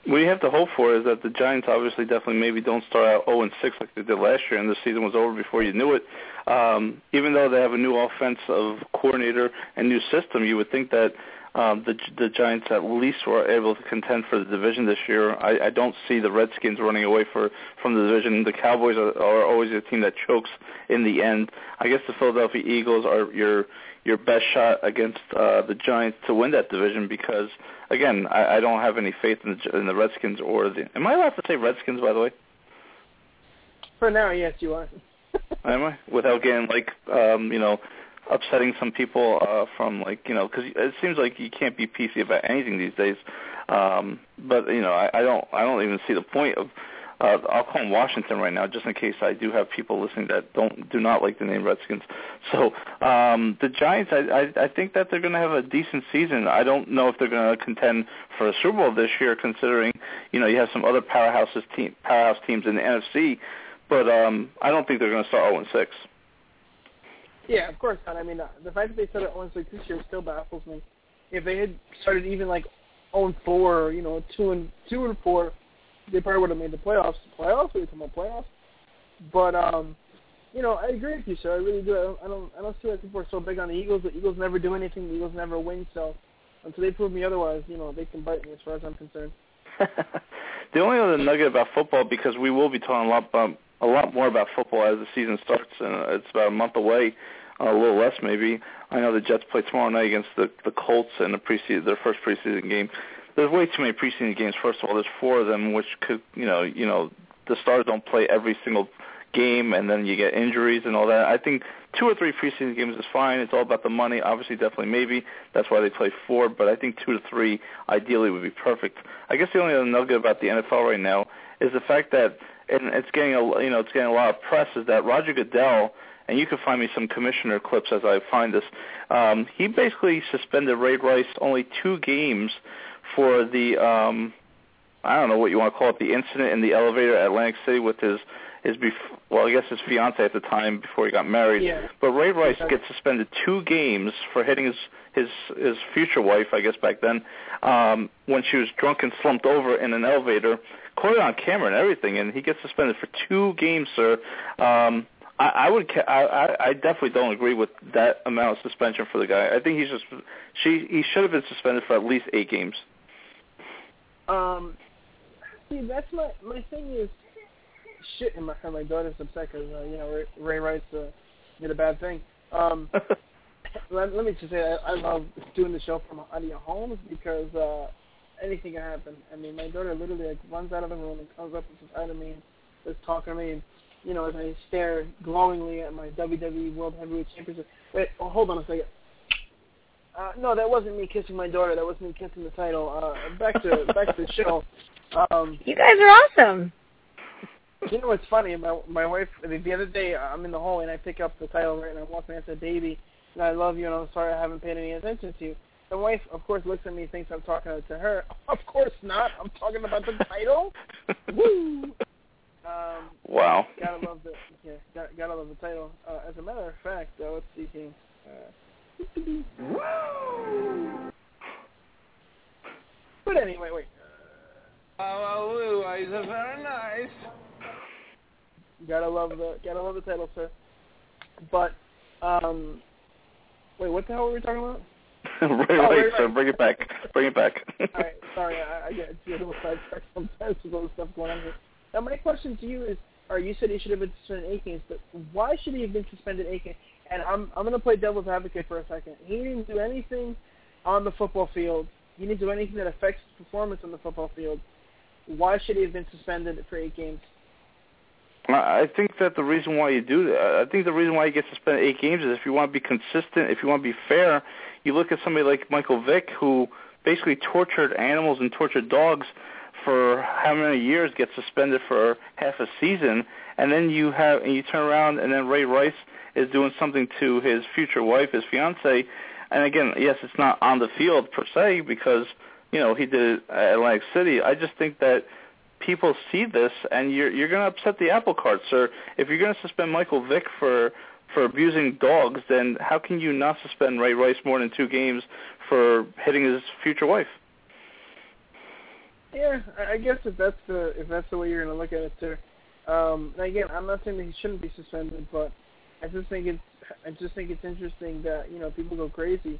What you have to hope for is that the Giants obviously definitely maybe don't start out 0 and 6 like they did last year, and the season was over before you knew it. Um, even though they have a new offensive coordinator and new system, you would think that um, the the Giants at least were able to contend for the division this year. I, I don't see the Redskins running away for from the division. The Cowboys are, are always a team that chokes in the end. I guess the Philadelphia Eagles are your your best shot against uh, the Giants to win that division because again, I, I don't have any faith in the, in the Redskins or the. Am I allowed to say Redskins by the way? For now, yes, you are. <laughs> Am I? Without getting like um, you know upsetting some people uh, from like you know because it seems like you can't be PC about anything these days. Um, but you know I, I don't I don't even see the point of. Uh, I'll call them Washington right now, just in case I do have people listening that don't do not like the name Redskins. <laughs> So um, the Giants, I, I, I think that they're going to have a decent season. I don't know if they're going to contend for a Super Bowl this year, considering you know you have some other powerhouses team powerhouse teams in the NFC, but um, I don't think they're going to start 0 and 6. Yeah, of course not. I mean, uh, the fact that they started 0 and 6 this year still baffles me. If they had started even like 0 and 4 you know 2 and 2 and 4, they probably would have made the playoffs. Playoffs? Are you talking about playoffs? But um, you know, I agree with you, sir. I really do. I don't, I don't, I don't see why people are so big on the Eagles. The Eagles never do anything. The Eagles never win. So until they prove me otherwise, you know, they can bite me as far as I'm concerned. <laughs> the only other nugget about football, because we will be talking a lot about, a lot more about football as the season starts, and it's about a month away, uh, a little less maybe. I know the Jets play tomorrow night against the the Colts in the preseason, their first preseason game. There's way too many preseason games. First of all, there's four of them, which could, you know, you know, the stars don't play every single game, and then you get injuries and all that. I think two or three preseason games is fine. It's all about the money. Obviously, definitely maybe. That's why they play four, but I think two to three ideally would be perfect. I guess the only other nugget about the NFL right now is the fact that, and it's getting a, you know, it's getting a lot of press, is that Roger Goodell and you can find me some commissioner clips as I find this. Um, he basically suspended Ray Rice only two games for the um, I don't know what you want to call it, the incident in the elevator at Atlantic City with his his bef- well, I guess his fiance at the time before he got married. Yeah. But Ray Rice Okay. gets suspended two games for hitting his his his future wife, I guess back then, um, when she was drunk and slumped over in an elevator, caught it on camera and everything, and he gets suspended for two games, sir. Um, I, I would. I, I definitely don't agree with that amount of suspension for the guy. I think he's just. She. He should have been suspended for at least eight games. Um. See, that's my my thing is shit. And my my daughter's upset because uh, you know Ray, Ray Rice uh, did a bad thing. Um. <laughs> let, let me just say I, I love doing the show from out of your homes because uh anything can happen. I mean, my daughter literally like runs out of the room and comes up and says hi to me and is talking to me. And, you know, as I stare glowingly at my WWE World Heavyweight Championship. Wait, oh, hold on a second. Uh, no, that wasn't me kissing my daughter. That was me kissing the title. Uh, back to back to the <laughs> show. Um, you guys are awesome. You know what's funny? My my wife the other day I'm in the hallway and I pick up the title right and I'm walking after baby and I love you and I'm sorry I haven't paid any attention to you. The wife, of course, looks at me and thinks I'm talking to her. <laughs> Of course not. I'm talking about the title. <laughs> Woo! Um, wow. Gotta love the yeah. Gotta, gotta love the title. Uh, as a matter of fact, uh, let's see here. Uh, but anyway, wait. Oh, well, is very nice. Gotta love the gotta love the title, sir. But um, wait, what the hell were we talking about? <laughs> right, oh, right, right, so bring it back. Bring it back. <laughs> All right, sorry, I, I get a little sidetracked sometimes with all the stuff going on here. Now, my question to you is, Are you said he should have been suspended eight games, but why should he have been suspended eight games? And I'm I'm going to play devil's advocate for a second. He didn't do anything on the football field. He didn't do anything that affects his performance on the football field. Why should he have been suspended for eight games? I think that the reason why you do that, I think the reason why you get suspended eight games is if you want to be consistent, if you want to be fair. You look at somebody like Michael Vick, who basically tortured animals and tortured dogs for how many years, gets suspended for half a season, and then you have and you turn around and then Ray Rice is doing something to his future wife, his fiance, and again, yes, it's not on the field per se because you know he did it at Atlantic City. I just think that people see this and you're you're going to upset the apple cart, sir. If you're going to suspend Michael Vick for for abusing dogs, then how can you not suspend Ray Rice more than two games for hitting his future wife? Yeah, I guess if that's the if that's the way you're going to look at it, sir. Um, again, I'm not saying that he shouldn't be suspended, but I just think it's I just think it's interesting that you know people go crazy,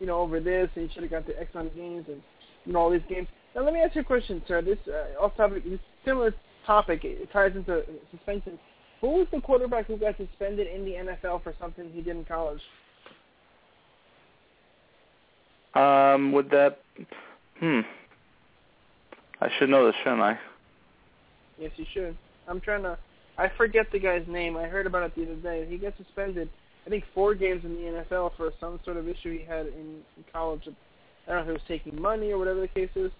you know, over this and he should have got the X on games and you know all these games. Now let me ask you a question, sir. This uh, off topic, this similar topic. It ties into suspension. Who was the quarterback who got suspended in the NFL for something he did in college? Um, would that? Hmm. I should know this, shouldn't I? Yes, you should. I'm trying to. I forget the guy's name. I heard about it the other day. He got suspended, I think, four games in the NFL for some sort of issue he had in, in college. I don't know if he was taking money or whatever the case is.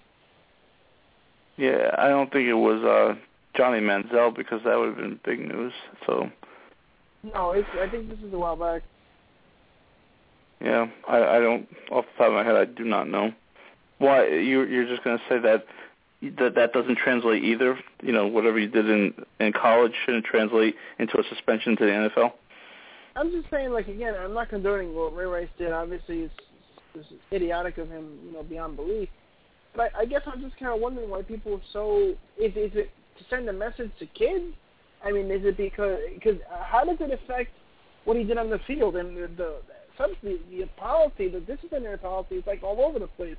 Yeah, I don't think it was uh Johnny Manziel because that would have been big news. So. No, it's. I think this is a while back. Yeah, I, I don't. Off the top of my head, I do not know. Why you you're just going to say that that that doesn't translate either? You know, whatever you did in in college shouldn't translate into a suspension to the NFL. I'm just saying, like again, I'm not condoning what Ray Rice did. Obviously, it's, it's idiotic of him, you know, beyond belief. But I, I guess I'm just kind of wondering why people are so. Is is it to send a message to kids? I mean, is it because because uh, how does it affect what he did on the field and the the, the, the policy, the disciplinary policy is like all over the place.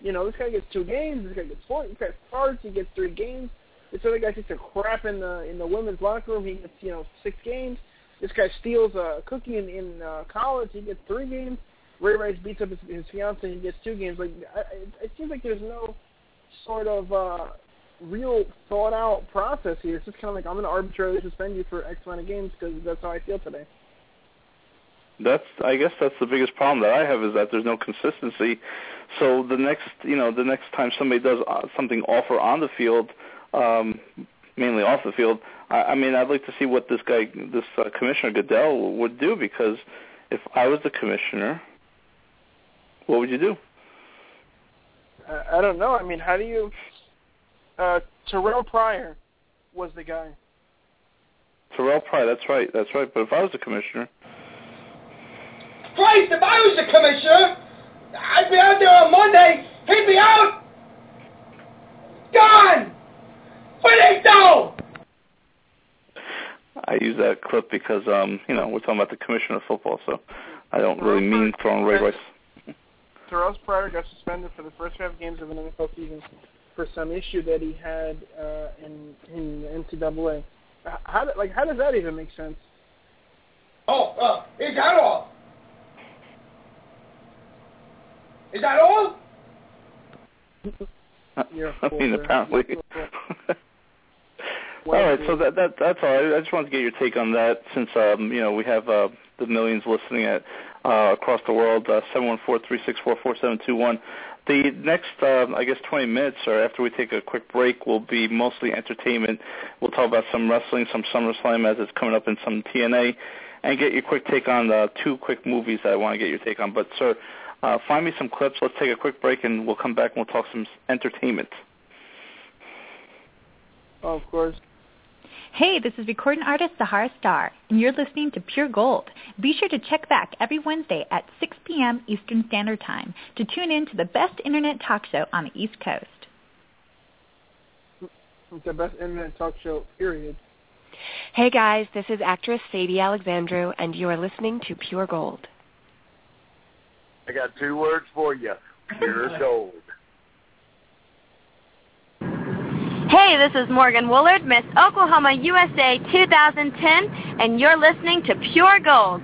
You know, this guy gets two games, this guy gets four, this guy starts, he gets three games. This other guy takes a crap in the in the women's locker room, he gets you know six games. This guy steals a cookie in, in uh, college, he gets three games. Ray Rice beats up his, his fiance, he gets two games. Like I, it, it seems like there's no sort of uh, real thought out process here. It's just kind of like I'm going to arbitrarily suspend you for X amount of games because that's how I feel today. That's I guess that's the biggest problem that I have is that there's no consistency. So the next you know the next time somebody does uh, something off or on the field, um, mainly off the field, I, I mean I'd like to see what this guy, this uh, Commissioner Goodell would do because if I was the commissioner, what would you do? I, I don't know. I mean, how do you? Uh, Terrell Pryor was the guy. Terrell Pryor, that's right, that's right. But if I was the commissioner, Christ, if I was the commissioner, I'd be out there on Monday. He'd be out. Gone. Finito. I, I use that clip because um, you know we're talking about the commissioner of football, so I don't really mean throwing Ray Rice. Terrell Pryor got suspended for the first five games of an NFL season for some issue that he had uh, in in the NCAA. How like how does that even make sense? Oh, uh, is that all? Is that all? <laughs> I mean, apparently. <laughs> all right, so that that that's all. I, I just wanted to get your take on that, since um, you know we have uh, the millions listening at uh, across the world. Uh, seven one four three six four four seven two one. The next, uh, I guess, 20 minutes, or after we take a quick break, will be mostly entertainment. We'll talk about some wrestling, some SummerSlam as it's coming up in some TNA, and get your quick take on the two quick movies that I want to get your take on. But, sir, uh, find me some clips. Let's take a quick break, and we'll come back and we'll talk some entertainment. Oh, of course. Hey, this is recording artist Sahara Star, and you're listening to Pure Gold. Be sure to check back every Wednesday at 6 p.m. Eastern Standard Time to tune in to the best internet talk show on the East Coast. It's the best internet talk show, period. Hey guys, this is actress Sadie Alexandru, and you are listening to Pure Gold. I got two words for you. Pure <laughs> gold. Hey, this is Morgan Woolard, Miss Oklahoma USA 2010, and you're listening to Pure Gold.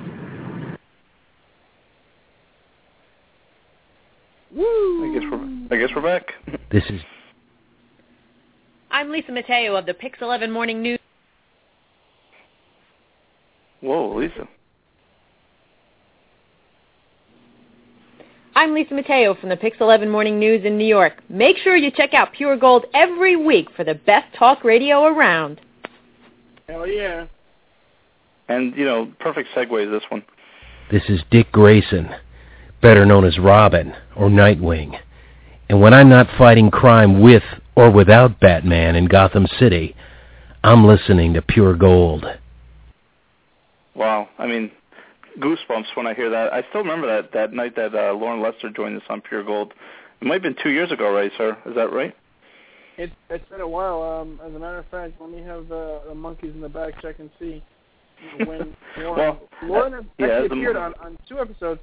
Woo! I guess we're I guess we're back. This is I'm Lisa Mateo of the Pix 11 Morning News. Whoa, Lisa. I'm Lisa Mateo from the Pix 11 Morning News in New York. Make sure you check out Pure Gold every week for the best talk radio around. Hell yeah. And, you know, perfect segue is this one. This is Dick Grayson, better known as Robin or Nightwing. And when I'm not fighting crime with or without Batman in Gotham City, I'm listening to Pure Gold. Wow. I mean, goosebumps when I hear that. I still remember that that night that uh, Loren Lester joined us on Pure Gold. It might have been two years ago, right, sir? Is that right? It, it's been a while. Um, as a matter of fact, let me have uh, the monkeys in the back check and see when <laughs> Loren, well, Loren uh, actually yeah, appeared the, on, on two episodes.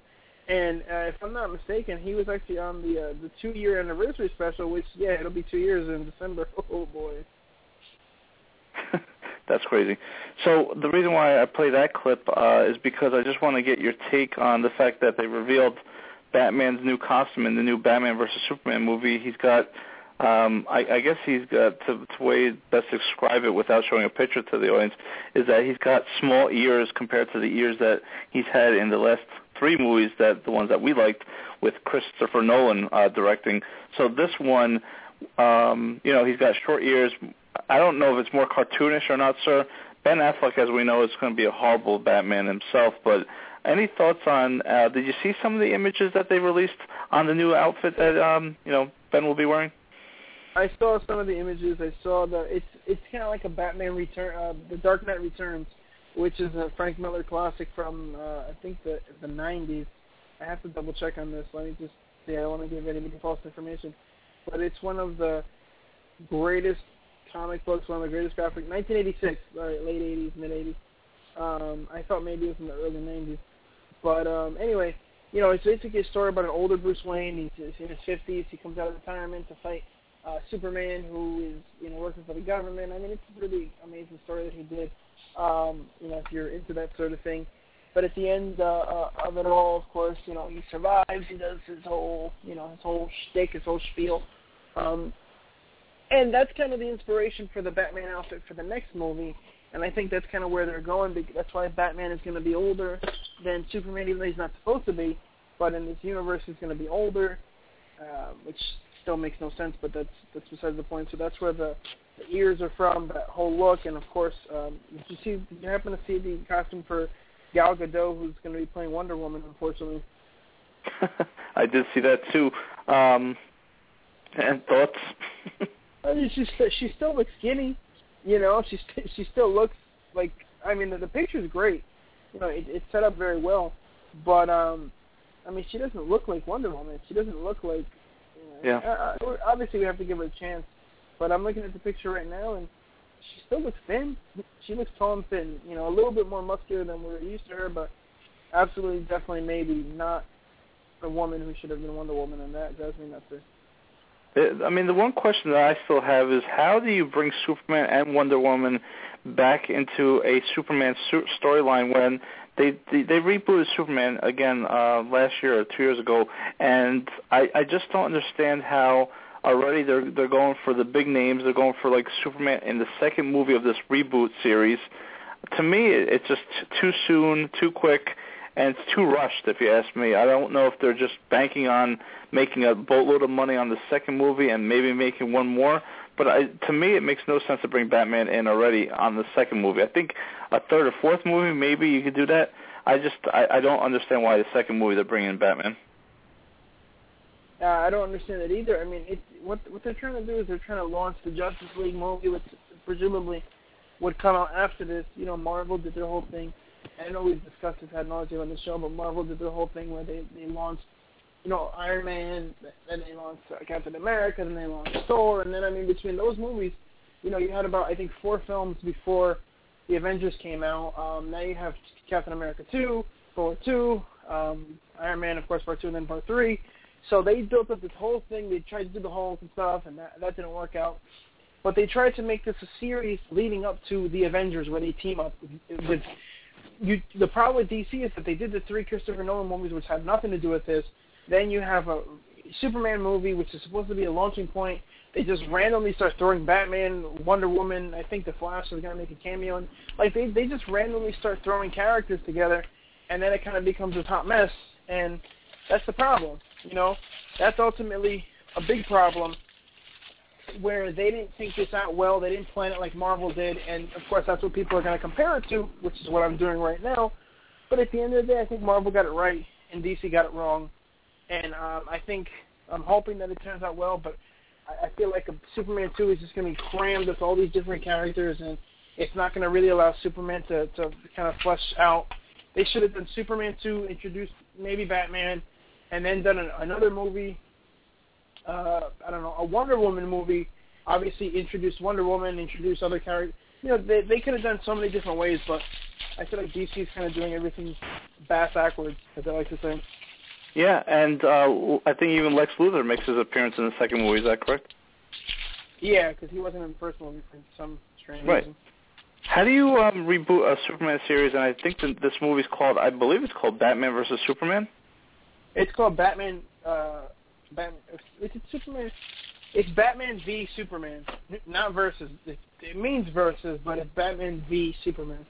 And uh, if I'm not mistaken, he was actually on the uh, the two year anniversary special, which yeah, it'll be two years in December. <laughs> Oh boy. <laughs> That's crazy. So the reason why I play that clip uh, is because I just want to get your take on the fact that they revealed Batman's new costume in the new Batman versus Superman movie. He's got, um, I, I guess he's got to, to way best describe it without showing a picture to the audience is that he's got small ears compared to the ears that he's had in the last three movies that the ones that we liked with Christopher Nolan uh, directing. So this one, um, you know, he's got short ears, I don't know if it's more cartoonish or not, sir. Ben Affleck, as we know, is going to be a horrible Batman himself. But any thoughts on? Uh, did you see some of the images that they released on the new outfit that um, you know Ben will be wearing? I saw some of the images. I saw the it's it's kind of like a Batman Return, uh, the Dark Knight Returns, which is a Frank Miller classic from uh, I think the the 90s. I have to double check on this. Let me just see. I don't want to give anybody false information, but it's one of the greatest comic books, one of the greatest graphic, 1986, right, late 80s, mid 80s. Um, I thought maybe it was in the early 90s, but um, anyway, you know, it's basically a story about an older Bruce Wayne. He's, in his 50s. He comes out of retirement to fight uh, Superman, who is you know working for the government. I mean, it's a really amazing story that he did. Um, you know, if you're into that sort of thing. But at the end uh, uh, of it all, of course, you know, he survives. He does his whole, you know, his whole shtick, his whole spiel. Um, and that's kind of the inspiration for the Batman outfit for the next movie. And I think that's kind of where they're going. That's why Batman is going to be older than Superman, even though he's not supposed to be. But in this universe, he's going to be older, uh, which still makes no sense. But that's that's besides the point. So that's where the, the ears are from, that whole look, and of course, um, did you see? Did you happen to see the costume for Gal Gadot, who's going to be playing Wonder Woman? Unfortunately, <laughs> I did see that too. Um, and thoughts? <laughs> I mean, she's she still looks skinny, you know. She <laughs> she still looks like I mean the, the picture's great, you know. It, it's set up very well, but um, I mean she doesn't look like Wonder Woman. She doesn't look like. You know, yeah. Uh, obviously, we have to give her a chance, but I'm looking at the picture right now, and she still looks thin. She looks tall and thin. You know, a little bit more muscular than we're used to her, but absolutely, definitely, maybe not the woman who should have been Wonder Woman, and that drives me nuts. I mean, the one question that I still have is how do you bring Superman and Wonder Woman back into a Superman storyline when they they, they rebooted Superman again uh, last year or two years ago, and I I just don't understand how already they're they're going for the big names. They're going for like Superman in the second movie of this reboot series. To me, it's just too soon, too quick, and it's too rushed. If you ask me, I don't know if they're just banking on making a boatload of money on the second movie and maybe making one more. But I, to me, it makes no sense to bring Batman in already on the second movie. I think a third or fourth movie, maybe you could do that. I just I, I don't understand why the second movie they're bringing in Batman. Uh, I don't understand it either. I mean, it, what what they're trying to do is they're trying to launch the Justice League movie, which presumably would come out after this. You know, Marvel did their whole thing. I know we've discussed this ad nauseum on the show, but Marvel did their whole thing where they they launched, you know, Iron Man, then they launched uh, Captain America, then they launched Thor, and then I mean between those movies, you know, you had about I think four films before the Avengers came out. Um, now you have Captain America two, Thor two, um, Iron Man of course part two, and then part three. So they built up this whole thing. They tried to do the Hulk and stuff, and that that didn't work out. But they tried to make this a series leading up to the Avengers, where they team up with. You, the problem with DC is that they did the three Christopher Nolan movies, which had nothing to do with this. Then you have a Superman movie, which is supposed to be a launching point. They just randomly start throwing Batman, Wonder Woman. I think the Flash is going to make a cameo, and like they they just randomly start throwing characters together, and then it kind of becomes a hot mess. And that's the problem. You know, that's ultimately a big problem where they didn't think this out well. They didn't plan it like Marvel did, and of course that's what people are going to compare it to, which is what I'm doing right now. But at the end of the day, I think Marvel got it right and DC got it wrong, and um, I think I'm hoping that it turns out well. But I, I feel like a Superman 2 is just going to be crammed with all these different characters, and it's not going to really allow Superman to to kind of flesh out. They should have done Superman 2, introduced maybe Batman and then done an, another movie. Uh, I don't know, a Wonder Woman movie. Obviously, introduced Wonder Woman, introduced other characters. You know, they they could have done so many different ways, but I feel like DC is kind of doing everything bass backwards, as I like to say. Yeah, and uh, I think even Lex Luthor makes his appearance in the second movie. Is that correct? Yeah, because he wasn't in the first movie for some strange right. reason. How do you um, reboot a Superman series? And I think that this movie's called, I believe it's called Batman versus Superman. It's called Batman. Uh, Batman. It's, it's Superman. It's Batman v Superman, not versus. It, it means versus, but it's Batman v Superman.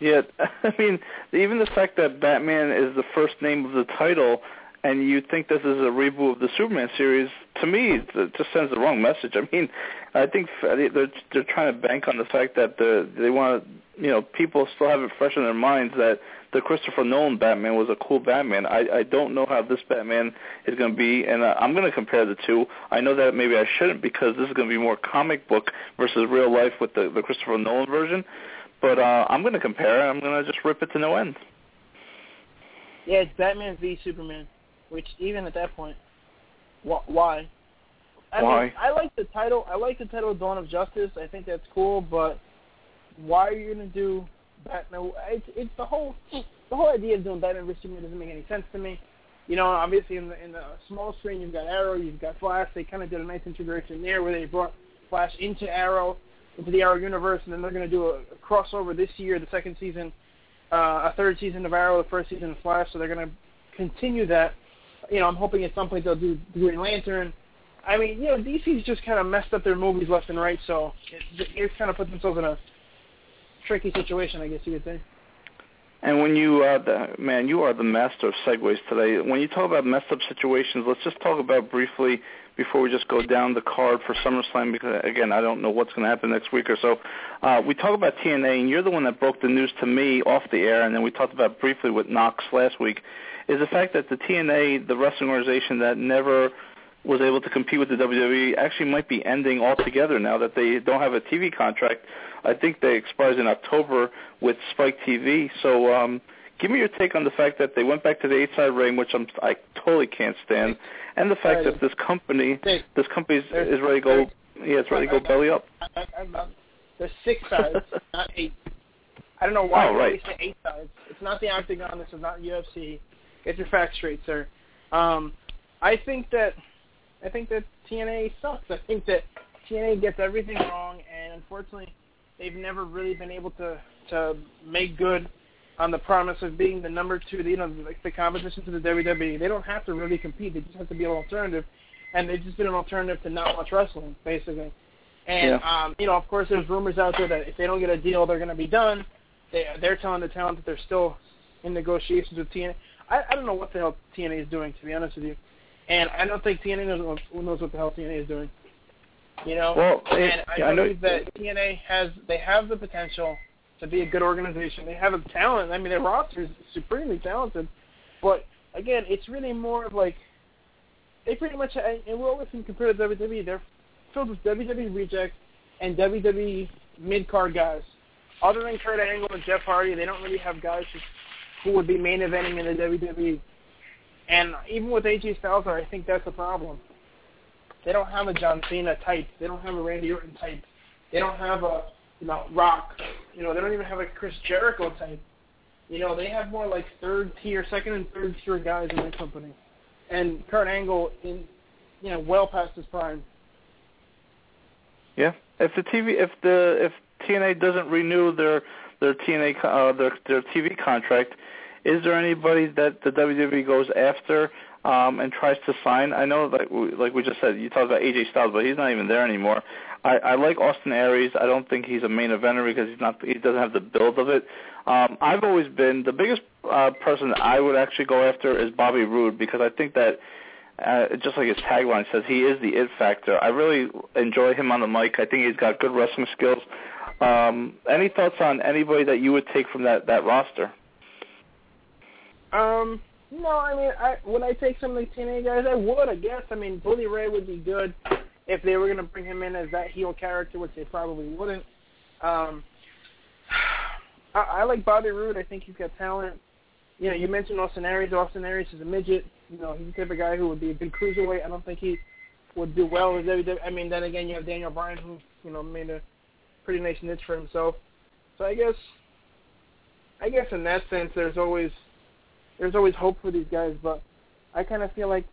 Yeah, <laughs> I mean, even the fact that Batman is the first name of the title, and you think this is a reboot of the Superman series, to me, it just sends the wrong message. I mean, I think they're they're trying to bank on the fact that the they want you know, people still have it fresh in their minds that the Christopher Nolan Batman was a cool Batman. I I don't know how this Batman is going to be, and uh, I'm going to compare the two. I know that maybe I shouldn't because this is going to be more comic book versus real life with the the Christopher Nolan version. But uh, I'm going to compare. I'm going to just rip it to no end. Yeah, it's Batman v Superman, which even at that point, wh- why? I why? Mean, I like the title. I like the title Dawn of Justice. I think that's cool, but why are you going to do Batman? It's, it's the whole the whole idea of doing Batman vs Superman doesn't make any sense to me. You know, obviously in the in the small screen you've got Arrow, you've got Flash. They kind of did a nice integration there where they brought Flash into Arrow, into the Arrow universe, and then they're going to do a, a crossover this year, the second season, uh, a third season of Arrow, the first season of Flash. So they're going to continue that. You know, I'm hoping at some point they'll do Green Lantern. I mean, you know, DC's just kind of messed up their movies left and right, so it, it's kind of put themselves in a tricky situation, I guess you could say. And when you, uh, the, man, you are the master of segues today. When you talk about messed up situations, let's just talk about briefly before we just go down the card for SummerSlam because again, I don't know what's going to happen next week or so. Uh, we talk about TNA, and you're the one that broke the news to me off the air, and then we talked about briefly with Knox last week. Is the fact that the TNA, the wrestling organization that never was able to compete with the WWE, actually might be ending altogether now that they don't have a TV contract. I think they expires in October with Spike TV. So. um give me your take on the fact that they went back to the eight side ring, which I'm I totally can't stand, and the fact that this company this company is, is ready to go yeah it's ready to go belly up. There's six sides, <laughs> not eight. I don't know why Oh, they right. always say eight sides. It's not the Octagon. This is not UFC. Get your facts straight, sir. Um, I think that I think that TNA sucks. I think that TNA gets everything wrong, and unfortunately, they've never really been able to to make good on the promise of being the number two, you know, like the competition to the WWE. They don't have to really compete. They just have to be an alternative, and they've just been an alternative to not much wrestling, basically. And Yeah. um, you know, of course, there's rumors out there that if they don't get a deal, they're going to be done. They they're telling the talent that they're still in negotiations with TNA. I, I don't know what the hell TNA is doing, to be honest with you, and I don't think TNA knows who knows what the hell TNA is doing. You know, Well, and I I know- that TNA has they have the potential to be a good organization. They have the talent. I mean, their roster is supremely talented, but again, it's really more of like they pretty much and we're always compared to WWE. They're filled with WWE rejects and WWE mid card guys. Other than Kurt Angle and Jeff Hardy, they don't really have guys who, who would be main eventing in the WWE. And even with AJ Styles, I think that's a problem. They don't have a John Cena type. They don't have a Randy Orton type. They don't have a you know Rock. You know they don't even have a Chris Jericho type. You know they have more like third tier, second and third tier guys in their company. And Kurt Angle in you know well past his prime. Yeah. If the TV, if the if TNA doesn't renew their their TNA uh, their their TV contract, is there anybody that the WWE goes after um, and tries to sign? I know, like we, like we just said, you talked about AJ Styles, but he's not even there anymore. I, I like Austin Aries. I don't think he's a main eventer because he's not. He doesn't have the build of it. Um, I've always been the biggest uh, person that I would actually go after is Bobby Roode because I think that uh, just like his tagline says, he is the it factor. I really enjoy him on the mic. I think he's got good wrestling skills. Um, any thoughts on anybody that you would take from that that roster? Um, no, I mean, I would I take some of the TNA guys? I would, I guess. I mean, Bully Ray would be good if they were going to bring him in as that heel character, which they probably wouldn't. Um, I, I like Bobby Roode. I think he's got talent. You know, you mentioned Austin Aries. Austin Aries is a midget. You know, he's the type of guy who would be a good cruiserweight. I don't think he would do well with WWE. I mean, then again, you have Daniel Bryan, who you know made a pretty nice niche for himself. So I guess, I guess in that sense, there's always there's always hope for these guys, but I kind of feel like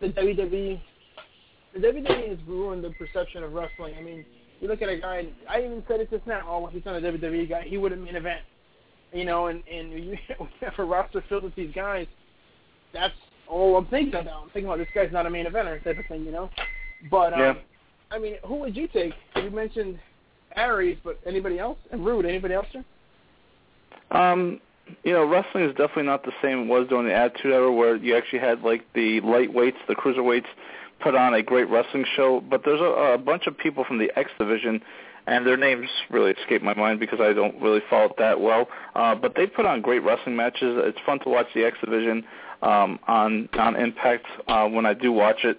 the WWE, the WWE has ruined the perception of wrestling. I mean, you look at a guy. I even said it just now. Oh, he's not a WWE guy. He would have main event. You know, and and <laughs> you have a roster filled with these guys. That's all I'm thinking about. I'm thinking about this guy's not a main eventer type of thing. You know, but um, Yeah. I mean, who would you take? You mentioned Aries, but anybody else? And Roode, anybody else? Sir? Um, you know, wrestling is definitely not the same it was during the Attitude Era, where you actually had like the lightweights, the cruiserweights, put on a great wrestling show. But there's a, a bunch of people from the X division, and their names really escape my mind because I don't really follow it that well. Uh, but they put on great wrestling matches. It's fun to watch the X division um, on on Impact uh, when I do watch it.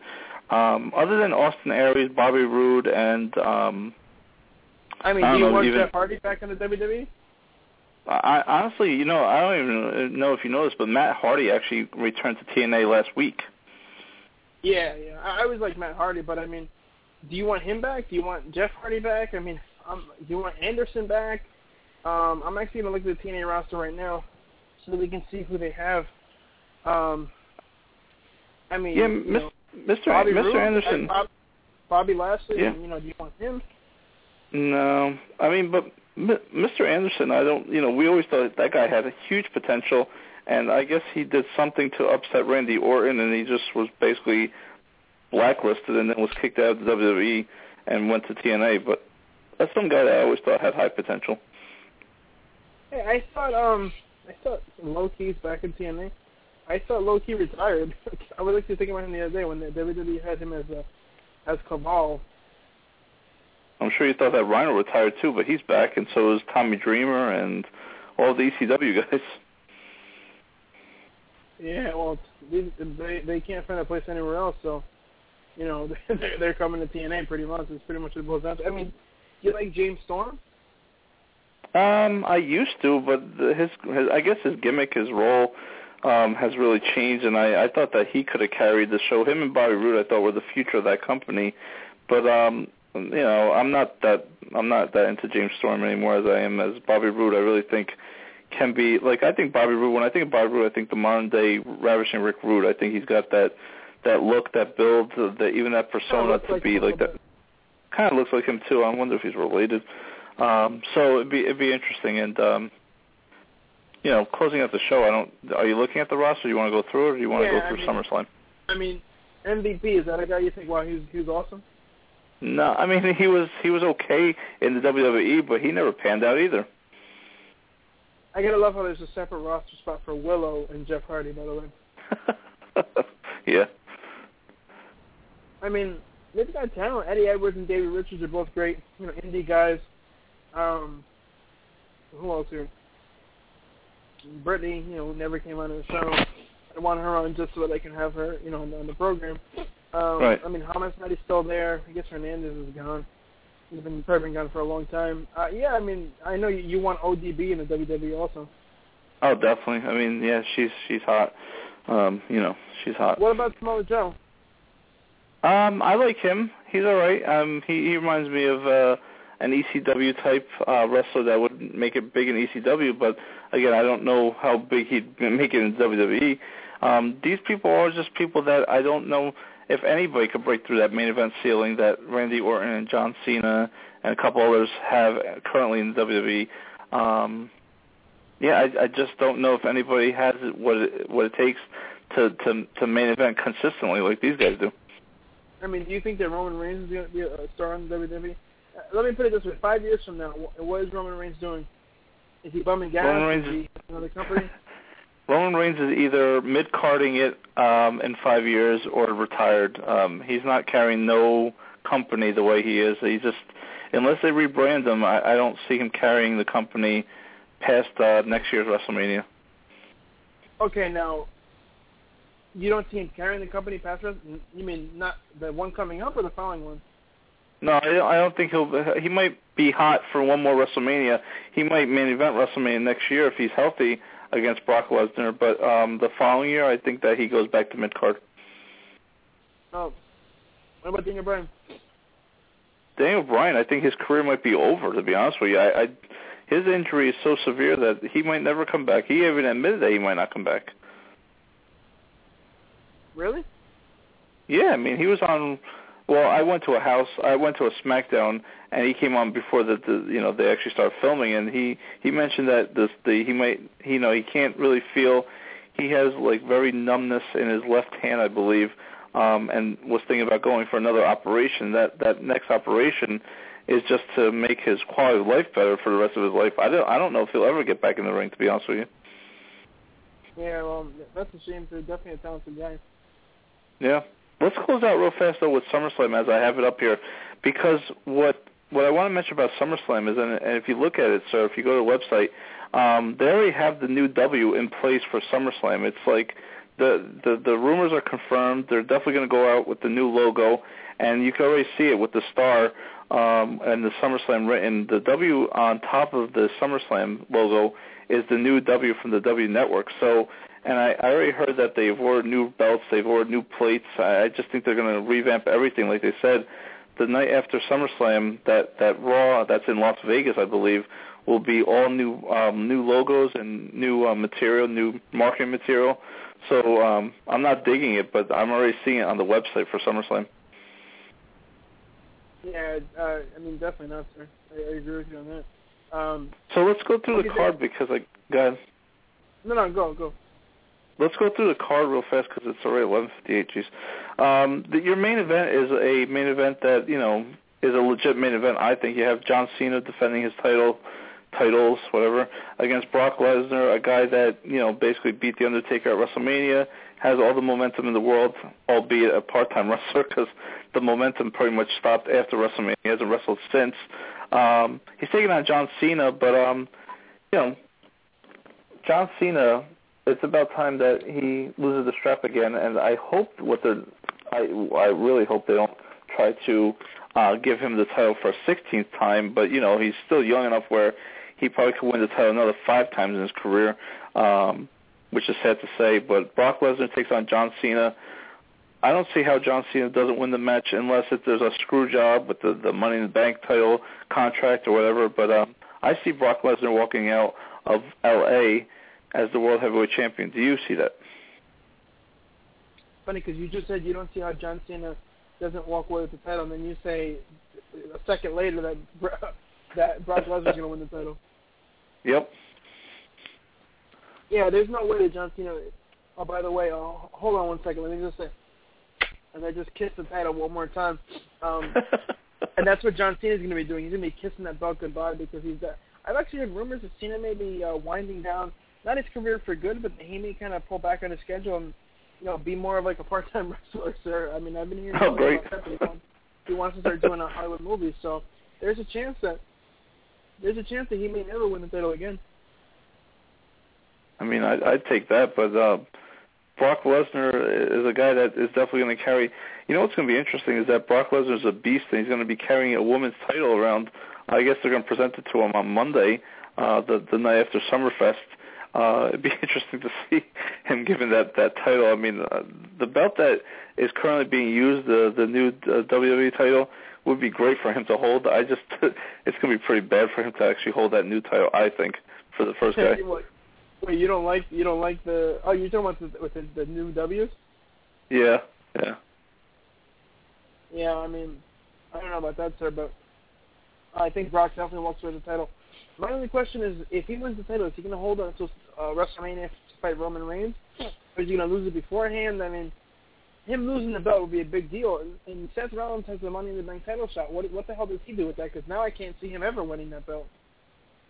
Um, other than Austin Aries, Bobby Roode, and um, I mean, I do you know, even- Jeff Hardy back in the? WWE? I honestly, you know, I don't even know if you know this, but Matt Hardy actually returned to TNA last week. Yeah, yeah. I, was like Matt Hardy, but I mean, do you want him back? Do you want Jeff Hardy back? I mean, um, do you want Anderson back? Um, I'm actually gonna look at the TNA roster right now so that we can see who they have. Um, I mean, Yeah, Mis- know, Mr. Bobby Mr. Roode, Anderson. Bobby Lashley. Yeah. You know, do you want him? No, I mean, but Mr. Anderson, I don't, you know, we always thought that guy had a huge potential, and I guess he did something to upset Randy Orton, and he just was basically blacklisted, and then was kicked out of the WWE and went to TNA. But that's some guy that I always thought had high potential. Hey, I thought um, I thought Low Ki's back in TNA. I thought Low Key retired. <laughs> I was actually thinking about him the other day when the WWE had him as a as Kaval. I'm sure you thought that Rhino retired too, but he's back, and so is Tommy Dreamer and all the ECW guys. Yeah, well, they they, they can't find a place anywhere else, so you know <laughs> they're, they're coming to TNA pretty much. It's pretty much what it boils down to. I mean, you like James Storm? Um, I used to, but the, his, his, I guess his gimmick, his role, um, has really changed, and I, I thought that he could have carried the show. Him and Bobby Roode, I thought, were the future of that company. But um, you know, I'm not that I'm not that into James Storm anymore as I am as Bobby Roode. I really think can be like I think Bobby Roode. When I think of Bobby Roode, I think the modern day ravishing Rick Rude. I think he's got that that look, that build, that even that persona to like be like that. Kind of looks like him too. I wonder if he's related. Um, so it'd be it'd be interesting. And um, you know, closing out the show, I don't. Are you looking at the roster? Do you want to go through it, or do you want Yeah, to go I through mean- SummerSlam? I mean, MVP is that a guy you think? Wow, he's he's awesome. No, I mean he was he was okay in the WWE, but he never panned out either. I gotta love how there's a separate roster spot for Willow and Jeff Hardy. By the way, <laughs> yeah. I mean, they've got talent. Eddie Edwards and David Richards are both great, you know, indie guys. Um, who else here? Brittany, you know, never came on the show. I want her on just so that I can have her, you know, on, on the program. Um, Right. I mean, Homicide's still there. I guess Hernandez is gone. He's been probably gone for a long time. Uh, yeah, I mean, I know you, you want ODB in the WWE also. Oh, definitely. I mean, yeah, she's she's hot. Um, you know, she's hot. What about Samoa Joe? Um, I like him. He's all right. Um, he he reminds me of uh, an ECW type uh, wrestler that would make it big in ECW. But again, I don't know how big he'd make it in WWE. Um, these people are just people that I don't know if anybody could break through that main event ceiling that Randy Orton and John Cena and a couple others have currently in WWE. Um, yeah, I, I just don't know if anybody has what it, what it takes to to to main event consistently like these guys do. I mean, do you think that Roman Reigns is going to be a star in WWE? Uh, let me put it this way: five years from now, what is Roman Reigns doing? Is he bumming gas? Roman Reigns is he another company? Roman Reigns is either mid carding it um, in five years or retired. Um, he's not carrying no company the way he is. He just unless they rebrand him, I, I don't see him carrying the company past uh, next year's WrestleMania. Okay, now you don't see him carrying the company past us. You mean not the one coming up or the following one? No, I don't, I don't think he'll. He might be hot for one more WrestleMania. He might main event WrestleMania next year if he's healthy against Brock Lesnar. But um, the following year, I think that he goes back to mid card. Oh, what about Daniel Bryan? Daniel Bryan, I think his career might be over. To be honest with you, I, I his injury is so severe that he might never come back. He even admitted that he might not come back. Really? Yeah, I mean he was on. Well, I went to a house. I went to a SmackDown, and he came on before the, the you know they actually started filming, and he he mentioned that this the he might he, you know he can't really feel. He has like very numbness in his left hand, I believe, um, and was thinking about going for another operation. That that next operation is just to make his quality of life better for the rest of his life. I don't I don't know if he'll ever get back in the ring. To be honest with you. Yeah, well, that's a shame. They're definitely a talented guy. Yeah. Let's close out real fast though with SummerSlam as I have it up here, because what what I want to mention about SummerSlam is, and, if you look at it, so if you go to the website, um, they already have the new W in place for SummerSlam. It's like the the the rumors are confirmed. They're definitely going to go out with the new logo, and you can already see it with the star um, and the SummerSlam written. The W on top of the SummerSlam logo is the new W from the W Network. So and I, I already heard that they've ordered new belts, they've ordered new plates. I, I just think they're going to revamp everything, like they said. The night after SummerSlam, that that Raw that's in Las Vegas, I believe, will be all new um, new logos and new uh, material, new marketing material. So um, I'm not digging it, but I'm already seeing it on the website for SummerSlam. Yeah, uh, I mean, definitely not, sir. I, I agree with you on that. Um, So let's go through the card because, like, go ahead. no, no, go, go. Let's go through the card real fast because it's already 11:58. Jeez. Um, the, your main event is a main event that you know is a legit main event. I think you have John Cena defending his title, titles, whatever, against Brock Lesnar, a guy that you know basically beat the Undertaker at WrestleMania, has all the momentum in the world, albeit a part-time <laughs> wrestler because the momentum pretty much stopped after WrestleMania. He hasn't wrestled since. Um, he's taking on John Cena, but um, you know, John Cena it's about time that he loses the strap again, and I hope what they're, I I really hope they don't try to uh, give him the title for a 16th time. But you know he's still young enough where he probably could win the title another five times in his career, um, which is sad to say. But Brock Lesnar takes on John Cena. I don't see how John Cena doesn't win the match unless if there's a screw job with the the Money in the Bank title contract or whatever. But um, I see Brock Lesnar walking out of L.A. as the World Heavyweight Champion. Do you see that? Funny because you just said you don't see how John Cena doesn't walk away with the title, and then you say a second later that <laughs> that Brock Lesnar's going to win the title. Yep. Yeah, there's no way that John Cena. Oh, by the way, oh, hold on one second. Let me just say, and I just kissed the title one more time. Um, <laughs> and that's what John Cena's going to be doing. He's going to be kissing that belt goodbye because he's. Uh, I've actually heard rumors that Cena may be uh, winding down, not his career for good, but he may kind of pull back on his schedule and, you know, be more of like a part-time <laughs> wrestler. Sir, I mean, I've been hearing oh, great. about that. He wants, he wants to start doing a Hollywood movies, so there's a chance that there's a chance that he may never win the title again. I mean, I, I'd take that, but uh, Brock Lesnar is a guy that is definitely going to carry. You know what's going to be interesting is that Brock Lesnar is a beast, and he's going to be carrying a woman's title around. I guess they're going to present it to him on Monday, uh, the the night after Summerfest. Uh, it'd be <laughs> interesting to see him given that that title. I mean, uh, the belt that is currently being used, the the new uh, WWE title, would be great for him to hold. I just, <laughs> it's going to be pretty bad for him to actually hold that new title. I think for the first guy. Wait, you don't like you don't like the oh you're talking about the, with the, the new W's? Yeah, yeah. Yeah, I mean, I don't know about that, sir, but I think Brock definitely walks away with the title. My only question is, if he wins the title, is he going to hold it until uh, WrestleMania to fight Roman Reigns, or is he going to lose it beforehand? I mean, him losing the belt would be a big deal. And, and Seth Rollins has the Money in the Bank title shot. What what the hell does he do with that? Because now I can't see him ever winning that belt.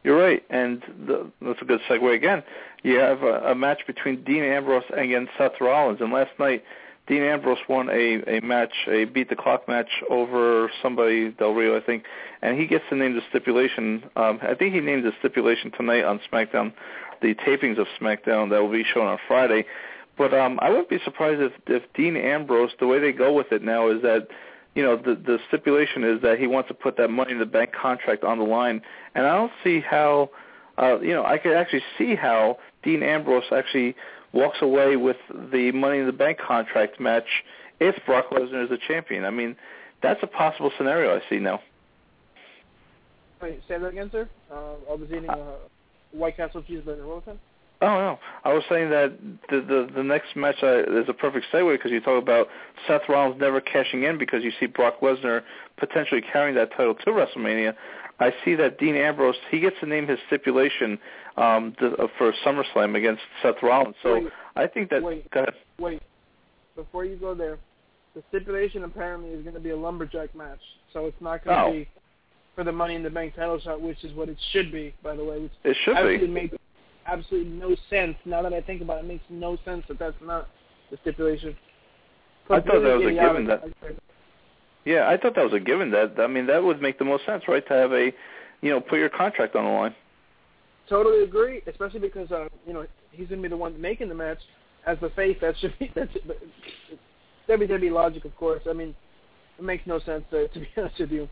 You're right, and the, that's a good segue again. You have a, a match between Dean Ambrose against Seth Rollins, and last night Dean Ambrose won a a match, a beat the clock match over somebody Del Rio, I think, and he gets to name the stipulation. Um, I think he named the stipulation tonight on SmackDown, the tapings of SmackDown that will be shown on Friday. But um, I wouldn't be surprised if if Dean Ambrose, the way they go with it now is that you know, the the stipulation is that he wants to put that money in the bank contract on the line, and I don't see how, uh, you know, I could actually see how Dean Ambrose actually walks away with the money in the bank contract match if Brock Lesnar is the champion. I mean, that's a possible scenario I see now. Wait, say that again, sir. Uh, I was eating a White Castle cheeseburger. What was that? Oh no, I was saying that the the, the next match uh, is a perfect segue because you talk about Seth Rollins never cashing in because you see Brock Lesnar potentially carrying that title to WrestleMania. I see that Dean Ambrose he gets to name his stipulation um, to, uh, for SummerSlam against Seth Rollins. So wait, I think that. Wait, wait. Before you go there, the stipulation apparently is going to be a lumberjack match, so it's not going to oh. be for the Money in the Bank title shot, which is what it should be, by the way. Which it should be. Made, absolutely no sense. Now that I think about it, it makes no sense that that's not the stipulation. I thought that was a given. That yeah, I thought that was a given. That I mean, that would make the most sense, right? To have a, you know, put your contract on the line. Totally agree, especially because uh, you know he's going to be the one making the match as the face. That should be <laughs> that's WWE logic, of course. I mean, it makes no sense to, to be <laughs> honest with you.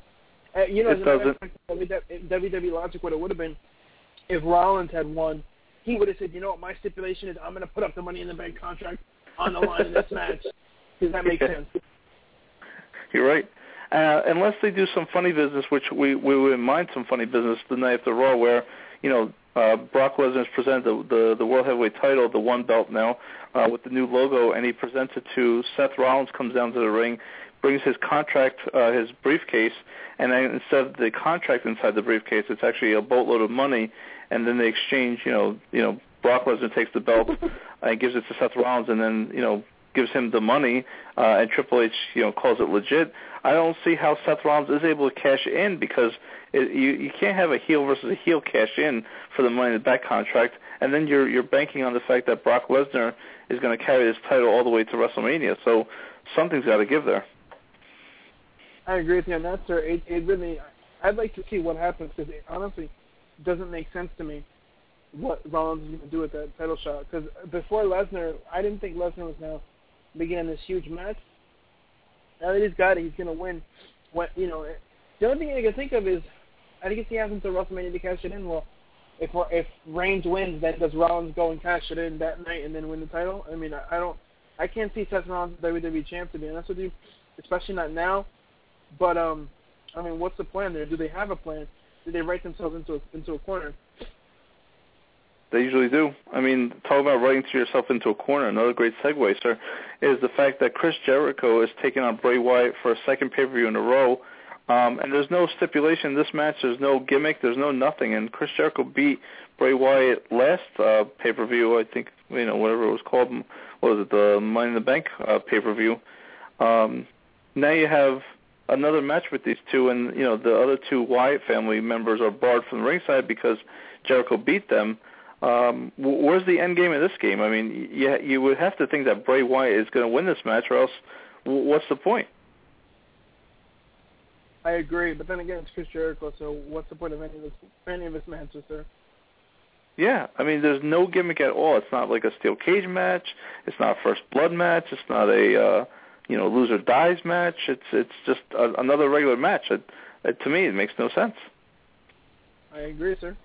Uh, you know, it doesn't. WWE logic, what it would have been if Rollins had won he would have said, you know what, my stipulation is I'm going to put up the Money in the Bank contract on the line in this <laughs> match. Does that make sense? You're right. Uh, unless they do some funny business, which we we wouldn't mind some funny business the night after Raw, where you know uh, Brock Lesnar has presented the, the the World Heavyweight title, the one belt now, uh, with the new logo, and he presents it to Seth Rollins. Comes down to the ring, brings his contract, uh, his briefcase, and then instead of the contract inside the briefcase, it's actually a boatload of money and then they exchange. You know, you know, Brock Lesnar takes the belt <laughs> and gives it to Seth Rollins, and then you know gives him the money, uh, and Triple H you know calls it legit. I don't see how Seth Rollins is able to cash in because it, you you can't have a heel versus a heel cash in for the money in the back contract, and then you're you're banking on the fact that Brock Lesnar is going to carry this title all the way to WrestleMania. So something's got to give there. I agree with you on that, sir. It, it really, I'd like to see what happens because it honestly, doesn't make sense to me what Rollins is going to do with that title shot. Because before Lesnar, I didn't think Lesnar was now beginning this huge match. Now that he's got it, he's to win. What you know, the only thing I can think of is, I think if he has until WrestleMania to cash it in. Well, if if Reigns wins, then does Rollins go and cash it in that night and then win the title? I mean, I, I don't. I can't see Seth Rollins WWE champ to be honest with you, especially not now. But um, I mean, what's the plan there? Do they have a plan? Do they write themselves into a, into a corner? They usually do. I mean, talk about writing to yourself into a corner. Another great segue, sir, is the fact that Chris Jericho is taking on Bray Wyatt for a second pay-per-view in a row. Um, and there's no stipulation in this match. There's no gimmick. There's no nothing. And Chris Jericho beat Bray Wyatt last uh, pay-per-view. I think you know whatever it was called. What was it? The Money in the Bank uh, pay-per-view. Um, now you have another match with these two, and you know the other two Wyatt family members are barred from the ringside because Jericho beat them um, where's the end game of this game? I mean, you you would have to think that Bray Wyatt is going to win this match, or else what's the point? I agree, but then again, it's Chris Jericho, so what's the point of any of this any of his matches, sir? Yeah, I mean, there's no gimmick at all. It's not like a steel cage match. It's not a first blood match. It's not a uh, you know loser dies match. It's it's just a, another regular match. It, it, to me, it makes no sense. I agree, sir.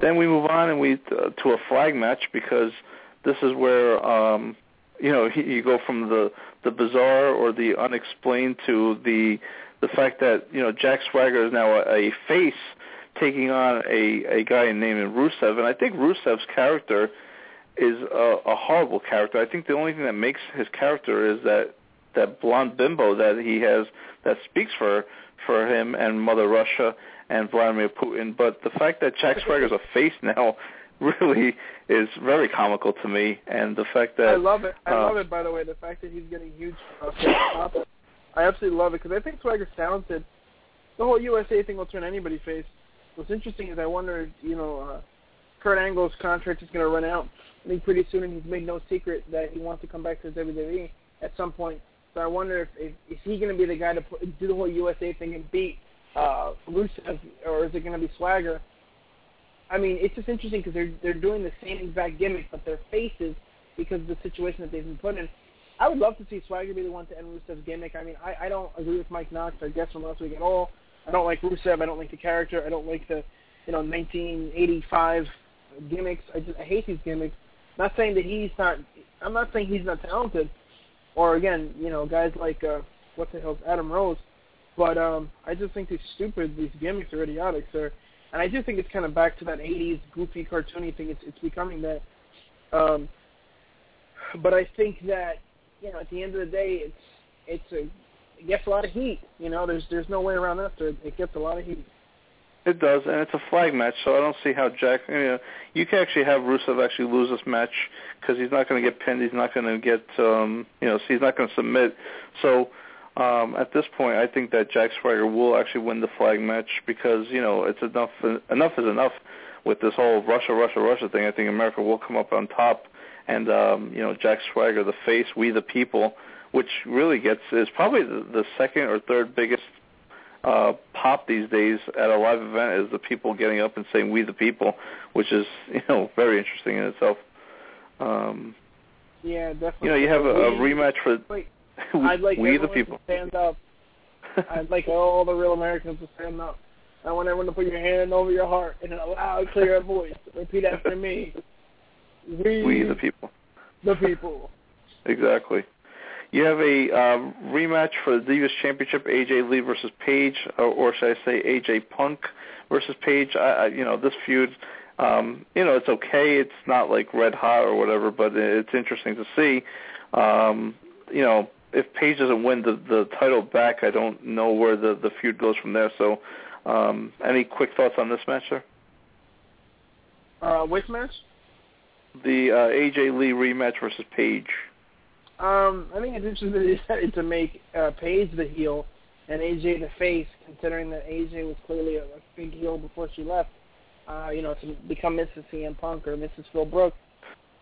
Then we move on and we uh, to a flag match because this is where um, you know you go from the the bizarre or the unexplained to the the fact that you know Jack Swagger is now a, a face taking on a a guy named Rusev, and I think Rusev's character is a, a horrible character. I think the only thing that makes his character is that that blonde bimbo that he has that speaks for for him and Mother Russia and Vladimir Putin. But the fact that Jack Swagger's a face now <laughs> really is very comical to me, and the fact that I love it. I uh, love it. By the way, the fact that he's getting huge uh, I absolutely love it because I think Swagger's talented. The whole USA thing will turn anybody face. What's interesting is I wonder, you know, uh, Kurt Angle's contract is going to run out. I think pretty soon, and he's made no secret that he wants to come back to WWE at some point. So I wonder if, if is he going to be the guy to put, do the whole USA thing and beat uh, Rusev, or is it going to be Swagger? I mean, it's just interesting because they're they're doing the same exact gimmick, but their faces because of the situation that they've been put in. I would love to see Swagger be the one to end Rusev's gimmick. I mean, I, I don't agree with Mike Knox, I guess, from last week at all. I don't like Rusev. I don't like the character. I don't like the, you know, 1985 gimmicks. I just I hate these gimmicks. Not saying that he's not. I'm not saying he's not talented, or again, you know, guys like uh, what the hell's Adam Rose. But um, I just think they're stupid. These gimmicks are idiotic, sir. And I do think it's kind of back to that '80s goofy cartoony thing. It's it's becoming that. Um, but I think that you know, at the end of the day, it's it's a it gets a lot of heat. You know, there's there's no way around that. Sir. It gets a lot of heat. It does, and it's a flag match, so I don't see how Jack. You know, you can actually have Rusev actually lose this match because he's not going to get pinned. He's not going to get, um, you know, he's not going to submit. So um, at this point, I think that Jack Swagger will actually win the flag match because you know it's enough. Enough is enough with this whole Russia, Russia, Russia thing. I think America will come up on top, and um, you know Jack Swagger, the face, we the people, which really gets is probably the, the second or third biggest uh, pop these days at a live event is the people getting up and saying "We the people," which is <laughs> you know very interesting in itself. Um, yeah, definitely. You know, you have a, a rematch for. Wait <laughs> I'd like we the people. to stand up. I'd like all the real Americans to stand up. I want everyone to put your hand over your heart in a loud, clear <laughs> voice. Repeat after me. We, we the people. The people. <laughs> exactly. You have a um, rematch for the Divas Championship: AJ Lee versus Paige, or, or should I say AJ Punk versus Paige? I, I, you know, this feud, um, you know, it's okay. It's not like red hot or whatever, but it's interesting to see. Um, you know, if Paige doesn't win the the title back, I don't know where the the feud goes from there. So, um, any quick thoughts on this match, sir? Uh, which match? The uh, AJ Lee rematch versus Paige. Um, I think it's interesting that they decided to make uh, Paige the heel and AJ the face, considering that AJ was clearly a, a big heel before she left. Uh, you know, to become Mrs. CM Punk or Mrs. Phil Brooks.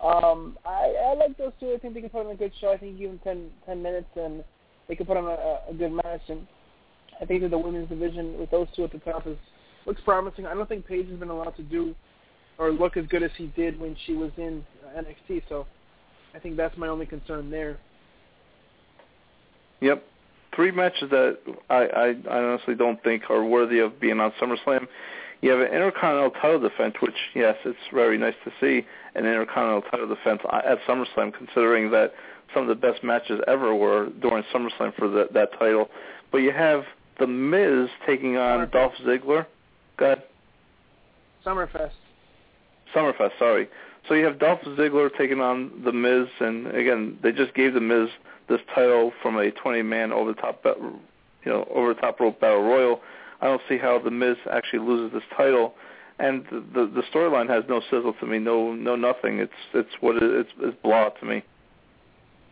Um, I, I like those two. I think they can put on a good show. I think them 10, 10 minutes and they can put on a, a good match. And I think that the women's division with those two at the top is looks promising. I don't think Paige has been allowed to do or look as good as he did when she was in NXT. So I think that's my only concern there. Yep, three matches that I, I, I honestly don't think are worthy of being on SummerSlam. You have an Intercontinental title defense, which yes, it's very nice to see an Intercontinental title defense at SummerSlam, considering that some of the best matches ever were during SummerSlam for the, that title. But you have The Miz taking on Dolph Ziggler. Go ahead. Summerfest. Summerfest, sorry. So you have Dolph Ziggler taking on The Miz, and again, they just gave The Miz this title from a 20-man over the top, you know, over the top rope battle royal. I don't see how The Miz actually loses this title, and the the storyline has no sizzle to me, no no nothing. It's it's what it, it's it's blah to me.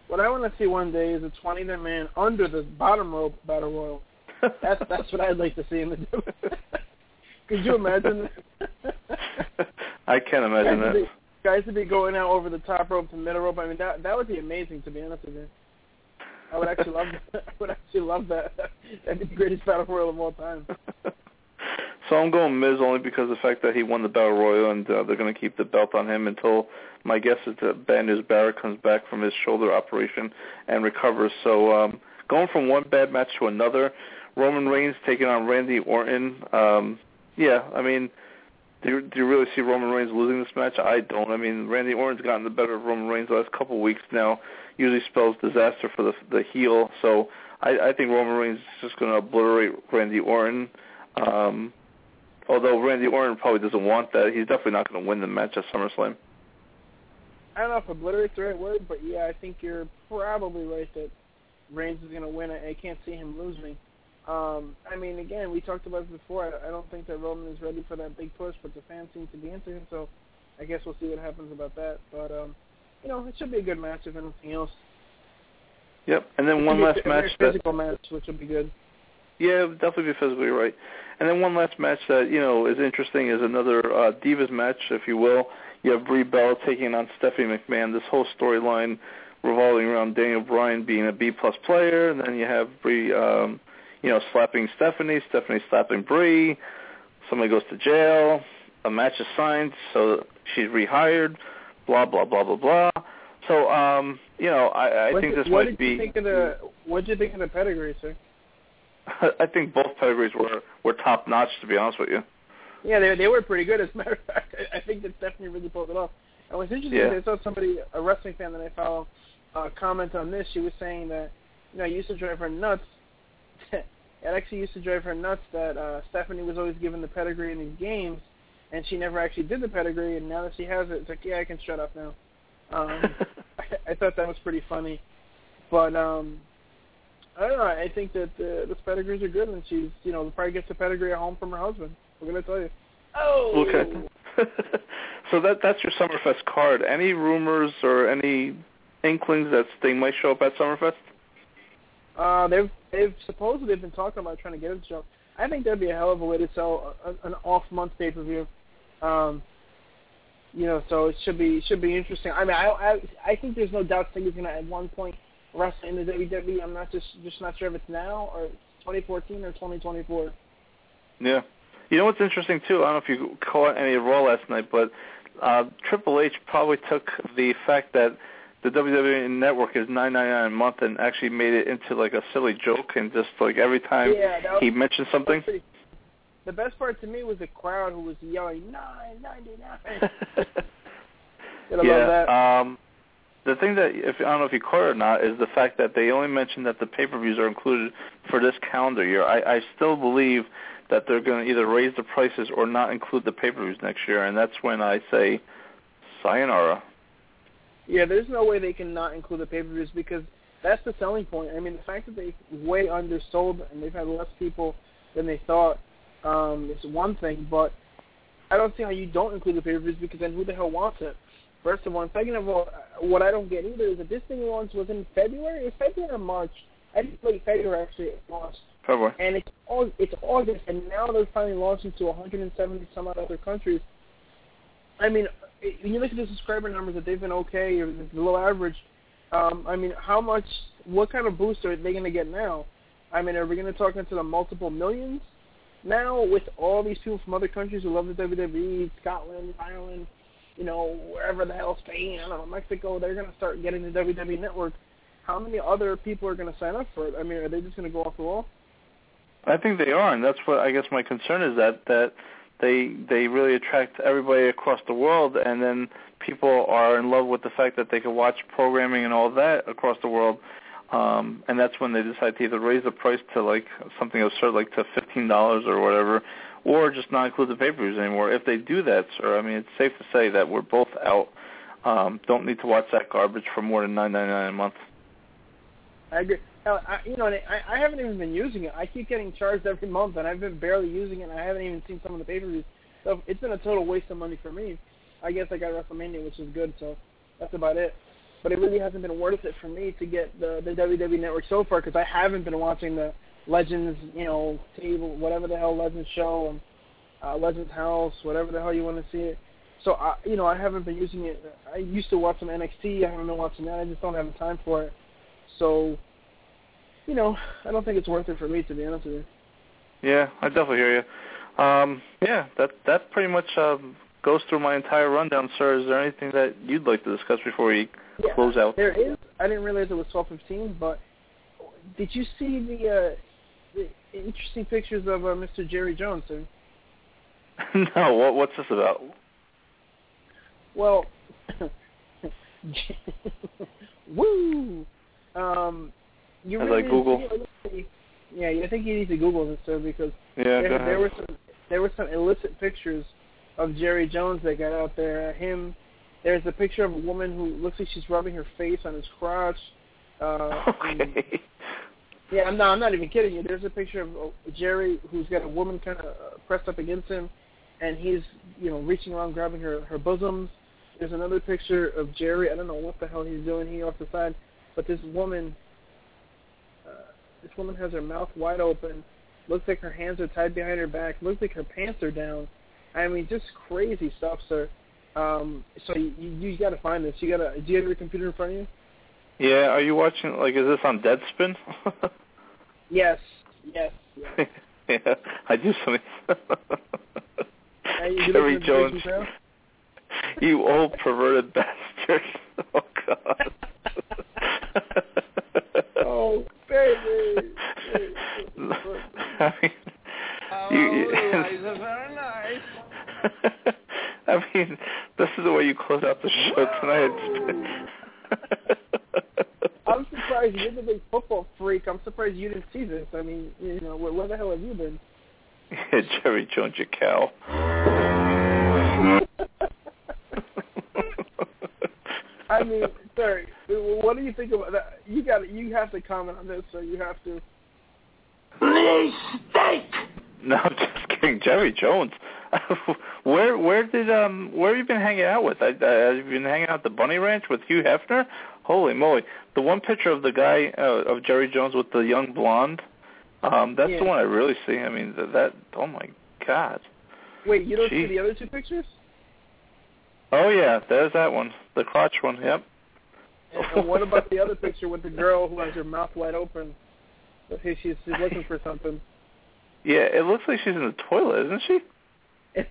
What I want to see one day is a 20-man under the bottom rope battle royal. That's that's what I'd like to see in the. <laughs> Could you imagine? <laughs> I can't imagine that guys to be going out over the top rope to middle rope. I mean, that that would be amazing. To be honest with you, I would actually love. That. <laughs> I would actually love that. That'd be the greatest battle royal of all time. So I'm going Miz only because of the fact that he won the battle royal, and uh, they're going to keep the belt on him until my guess is that Bad Barrett comes back from his shoulder operation and recovers. So um, going from one bad match to another, Roman Reigns taking on Randy Orton. Um, yeah, I mean do you, do you really see Roman Reigns losing this match? I don't. I mean, Randy Orton's gotten the better of Roman Reigns the last couple weeks now. Usually spells disaster for the the heel. So I, I think Roman Reigns is just going to obliterate Randy Orton. Um, although Randy Orton probably doesn't want that, he's definitely not going to win the match at SummerSlam. I don't know if obliterate's the right word, but yeah, I think you're probably right that Reigns is going to win. I, I can't see him losing. Um, I mean, again, we talked about this before. I, I don't think that Roman is ready for that big push, but the fans seem to be into him. So I guess we'll see what happens about that. But um, you know, it should be a good match if anything else. Yep, and then one last match. Physical that, match, which will be good. Yeah, definitely be physically right. And then one last match that you know is interesting is another uh, Divas match, if you will. You have Brie Bella taking on Stephanie McMahon. This whole storyline revolving around Daniel Bryan being a B plus player, and then you have Brie. Um, you know, slapping Stephanie, Stephanie slapping Brie, somebody goes to jail, a match is signed, so she's rehired, blah blah blah blah blah. So, um, you know, I, I what think did, this what might did You be. think of the, what did you think of the pedigree, sir? <laughs> I think both pedigrees were were top notch, to be honest with you. Yeah, they they were pretty good. As a matter of fact, I, I think that Stephanie really pulled it off. And what's interesting yeah. is I saw somebody, a wrestling fan that I follow, uh, comment on this. She was saying that, you know, I used to drive her nuts <laughs> it actually used to drive her nuts that uh, Stephanie was always given the pedigree in these games, and she never actually did the pedigree. And now that she has it, it's like, yeah, I can shut up now. Um, <laughs> I, I thought that was pretty funny, but um, I don't know. I think that uh, the pedigrees are good, and she's, you know, probably gets a pedigree at home from her husband. We're gonna tell you. Oh. Okay. <laughs> so that that's your Summerfest card. Any rumors or any inklings that Sting might show up at Summerfest? Uh, they've they've supposedly they've been talking about trying to get him to show. I think that'd be a hell of a way to sell a, an off month pay per view. Um, you know, so it should be should be interesting. I mean, I I, I think there's no doubt Sting is going to at one point wrestle in the WWE. I'm not just just not sure if it's now or 2014 or 2024. Yeah. You know what's interesting too? I don't know if you caught any of Raw last night, but uh, Triple H probably took the fact that the WWE Network is nine ninety nine a month, and actually made it into like a silly joke, and just like every time yeah, was, he mentioned something. Pretty, the best part to me was the crowd who was yelling nine ninety nine. <laughs> yeah. Um, the thing that if I don't know if you caught it or not is the fact that they only mentioned that the pay per views are included for this calendar year. I, I still believe that they're going to either raise the prices or not include the pay per views next year, and that's when I say sayonara. Yeah, there's no way they can not include the pay-per-views because that's the selling point. I mean, the fact that they way undersold and they've had less people than they thought um, is one thing, but I don't see how you don't include the pay-per-views because then who the hell wants it? First of all, and second of all, what I don't get either is that this thing launch was in February. It's February or March. I think late February actually it launched. February. And it's all it's August, and now they're finally launching to 170 some odd other countries. I mean, when you look at the subscriber numbers that they've been okay or below average, um, I mean, how much, what kind of boost are they going to get now? I mean, are we going to talk into the multiple millions now with all these people from other countries who love the WWE, Scotland, Ireland, you know, wherever the hell, Spain, I don't know, Mexico, they're going to start getting the WWE network. How many other people are going to sign up for it? I mean, are they just going to go off the wall? I think they are, and that's what I guess my concern is that that they they really attract everybody across the world, and then people are in love with the fact that they can watch programming and all that across the world. Um, and that's when they decide to either raise the price to like something absurd, like to fifteen dollars or whatever, or just not include the pay-per-views anymore. If they do that, sir, I mean, it's safe to say that we're both out. Um, don't need to watch that garbage for more than nine ninety nine a month. I agree. Hell, I, you know, I, I haven't even been using it. I keep getting charged every month, and I've been barely using it. and I haven't even seen some of the pay-per-views. So it's been a total waste of money for me. I guess I got WrestleMania, which is good. So that's about it. But it really hasn't been worth it for me to get the the WWE Network so far because I haven't been watching the Legends, you know, table, whatever the hell Legends show and uh, Legends House, whatever the hell you want to see it. So I, you know, I haven't been using it. I used to watch some NXT. I haven't been watching that. I just don't have the time for it. So, you know, I don't think it's worth it for me to be honest with you. Yeah, I definitely hear you. Um, yeah, that that pretty much um, goes through my entire rundown, sir. Is there anything that you'd like to discuss before we yeah, close out? There is. I didn't realize it was twelve fifteen, but did you see the uh, the interesting pictures of uh, Mr. Jerry Jones? <laughs> Sir? no. What what's this about? Well, <laughs> woo. Um, you As really I Google. Yeah, I think you need to Google this, sir, because Yeah, there, there were some there were some illicit pictures of Jerry Jones that got out there. him, there's a picture of a woman who looks like she's rubbing her face on his crotch. Uh, <laughs> Okay. Yeah, I'm not. I'm not even kidding you. There's a picture of Jerry who's got a woman kind of uh, pressed up against him, and he's you know reaching around grabbing her her bosoms. There's another picture of Jerry. I don't know what the hell he's doing here off the side, but this woman, uh, this woman has her mouth wide open. Looks like her hands are tied behind her back. Looks like her pants are down. I mean, just crazy stuff, sir. Um, so you you, you got to find this. You got to. Do you have your computer in front of you? Yeah, are you watching? Like, is this on Deadspin? <laughs> Yes. Yes. yes. <laughs> yeah, I do something. Hey, you <laughs> Jerry Jones, you old perverted bastard! <laughs> Oh God. Oh, baby. I mean, you, nice. I mean, this is the way you close out the show tonight. <laughs> I'm surprised you're the big football freak. I'm surprised you didn't see this. I mean, you know, where, where the hell have you been? yeah, <laughs> Jerry Jones, you cow. <laughs> I mean, sorry. What do you think about that? You got You have to comment on this, so you have to. No, I'm just kidding. Jerry Jones. <laughs> where where did um where have you been hanging out with? I, I, have you been hanging out at the Bunny Ranch with Hugh Hefner? Holy moly! The one picture of the guy uh, of Jerry Jones with the young blonde. Um, that's Yeah. the one I really see. I mean, that, that oh my god. Wait, you don't see the other two pictures? Oh yeah, there's that one, the crotch one. Yep. And, what about the other picture with the girl who has her mouth wide open? She's she's looking for something. <laughs> Yeah, it looks like she's in the toilet, isn't she? It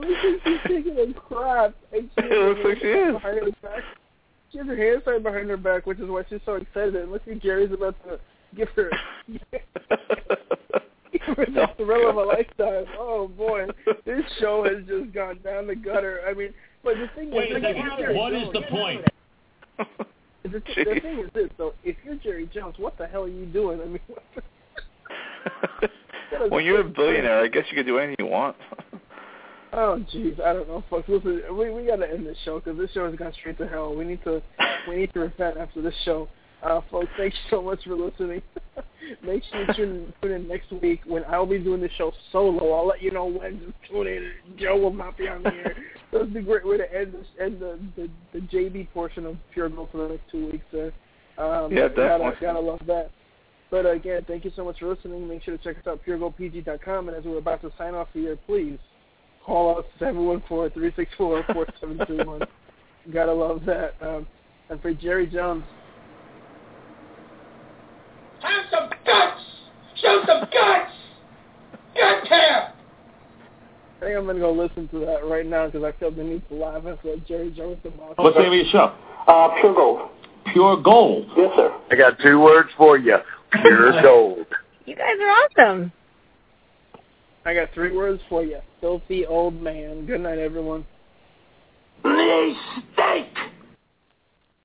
looks like she's taking a crap. And she It looks like she is. Behind her back. She has her hands tied behind her back, which is why she's so excited. And look like Jerry's about to give her <laughs> give her the oh, thrill of a lifetime. Oh boy, this show has just gone down the gutter. I mean, but the thing Wait is, a like, second. What is the point? <laughs> The, the thing is this, though. If you're Jerry Jones, what the hell are you doing? I mean, what the, <laughs> when you're a billionaire, I guess you can do anything you want. <laughs> Oh jeez, I don't know, folks. Listen, we we gotta end this show because this show has gone straight to hell. We need to we need to repent after this show. Uh, folks, thank you so much for listening. <laughs> Make sure you tune, tune in next week when I'll be doing the show solo. I'll let you know when. Just tune in. Joe will not be on the air. <laughs> That's the great way to end this, end the, the the JB portion of Pure Gold for the next two weeks. There. Um, Yeah, Gotta, definitely. gotta love that. But again, thank you so much for listening. Make sure to check us out, puregoldpg.com. And as we're about to sign off here, please call us 714-364-4731. <laughs> Gotta love that. Um, and for Jerry Jones, have some guts. Show some guts. Gut tap. I think I'm going to go listen to that right now because I feel the need to laugh at what Jerry Jones about. What's the name of your show? Uh, Pure Gold. Pure Gold. Yes, sir. I got two words for you. Pure <laughs> Gold. You guys are awesome. I got three words for you. Filthy old man. Good night, everyone. Please.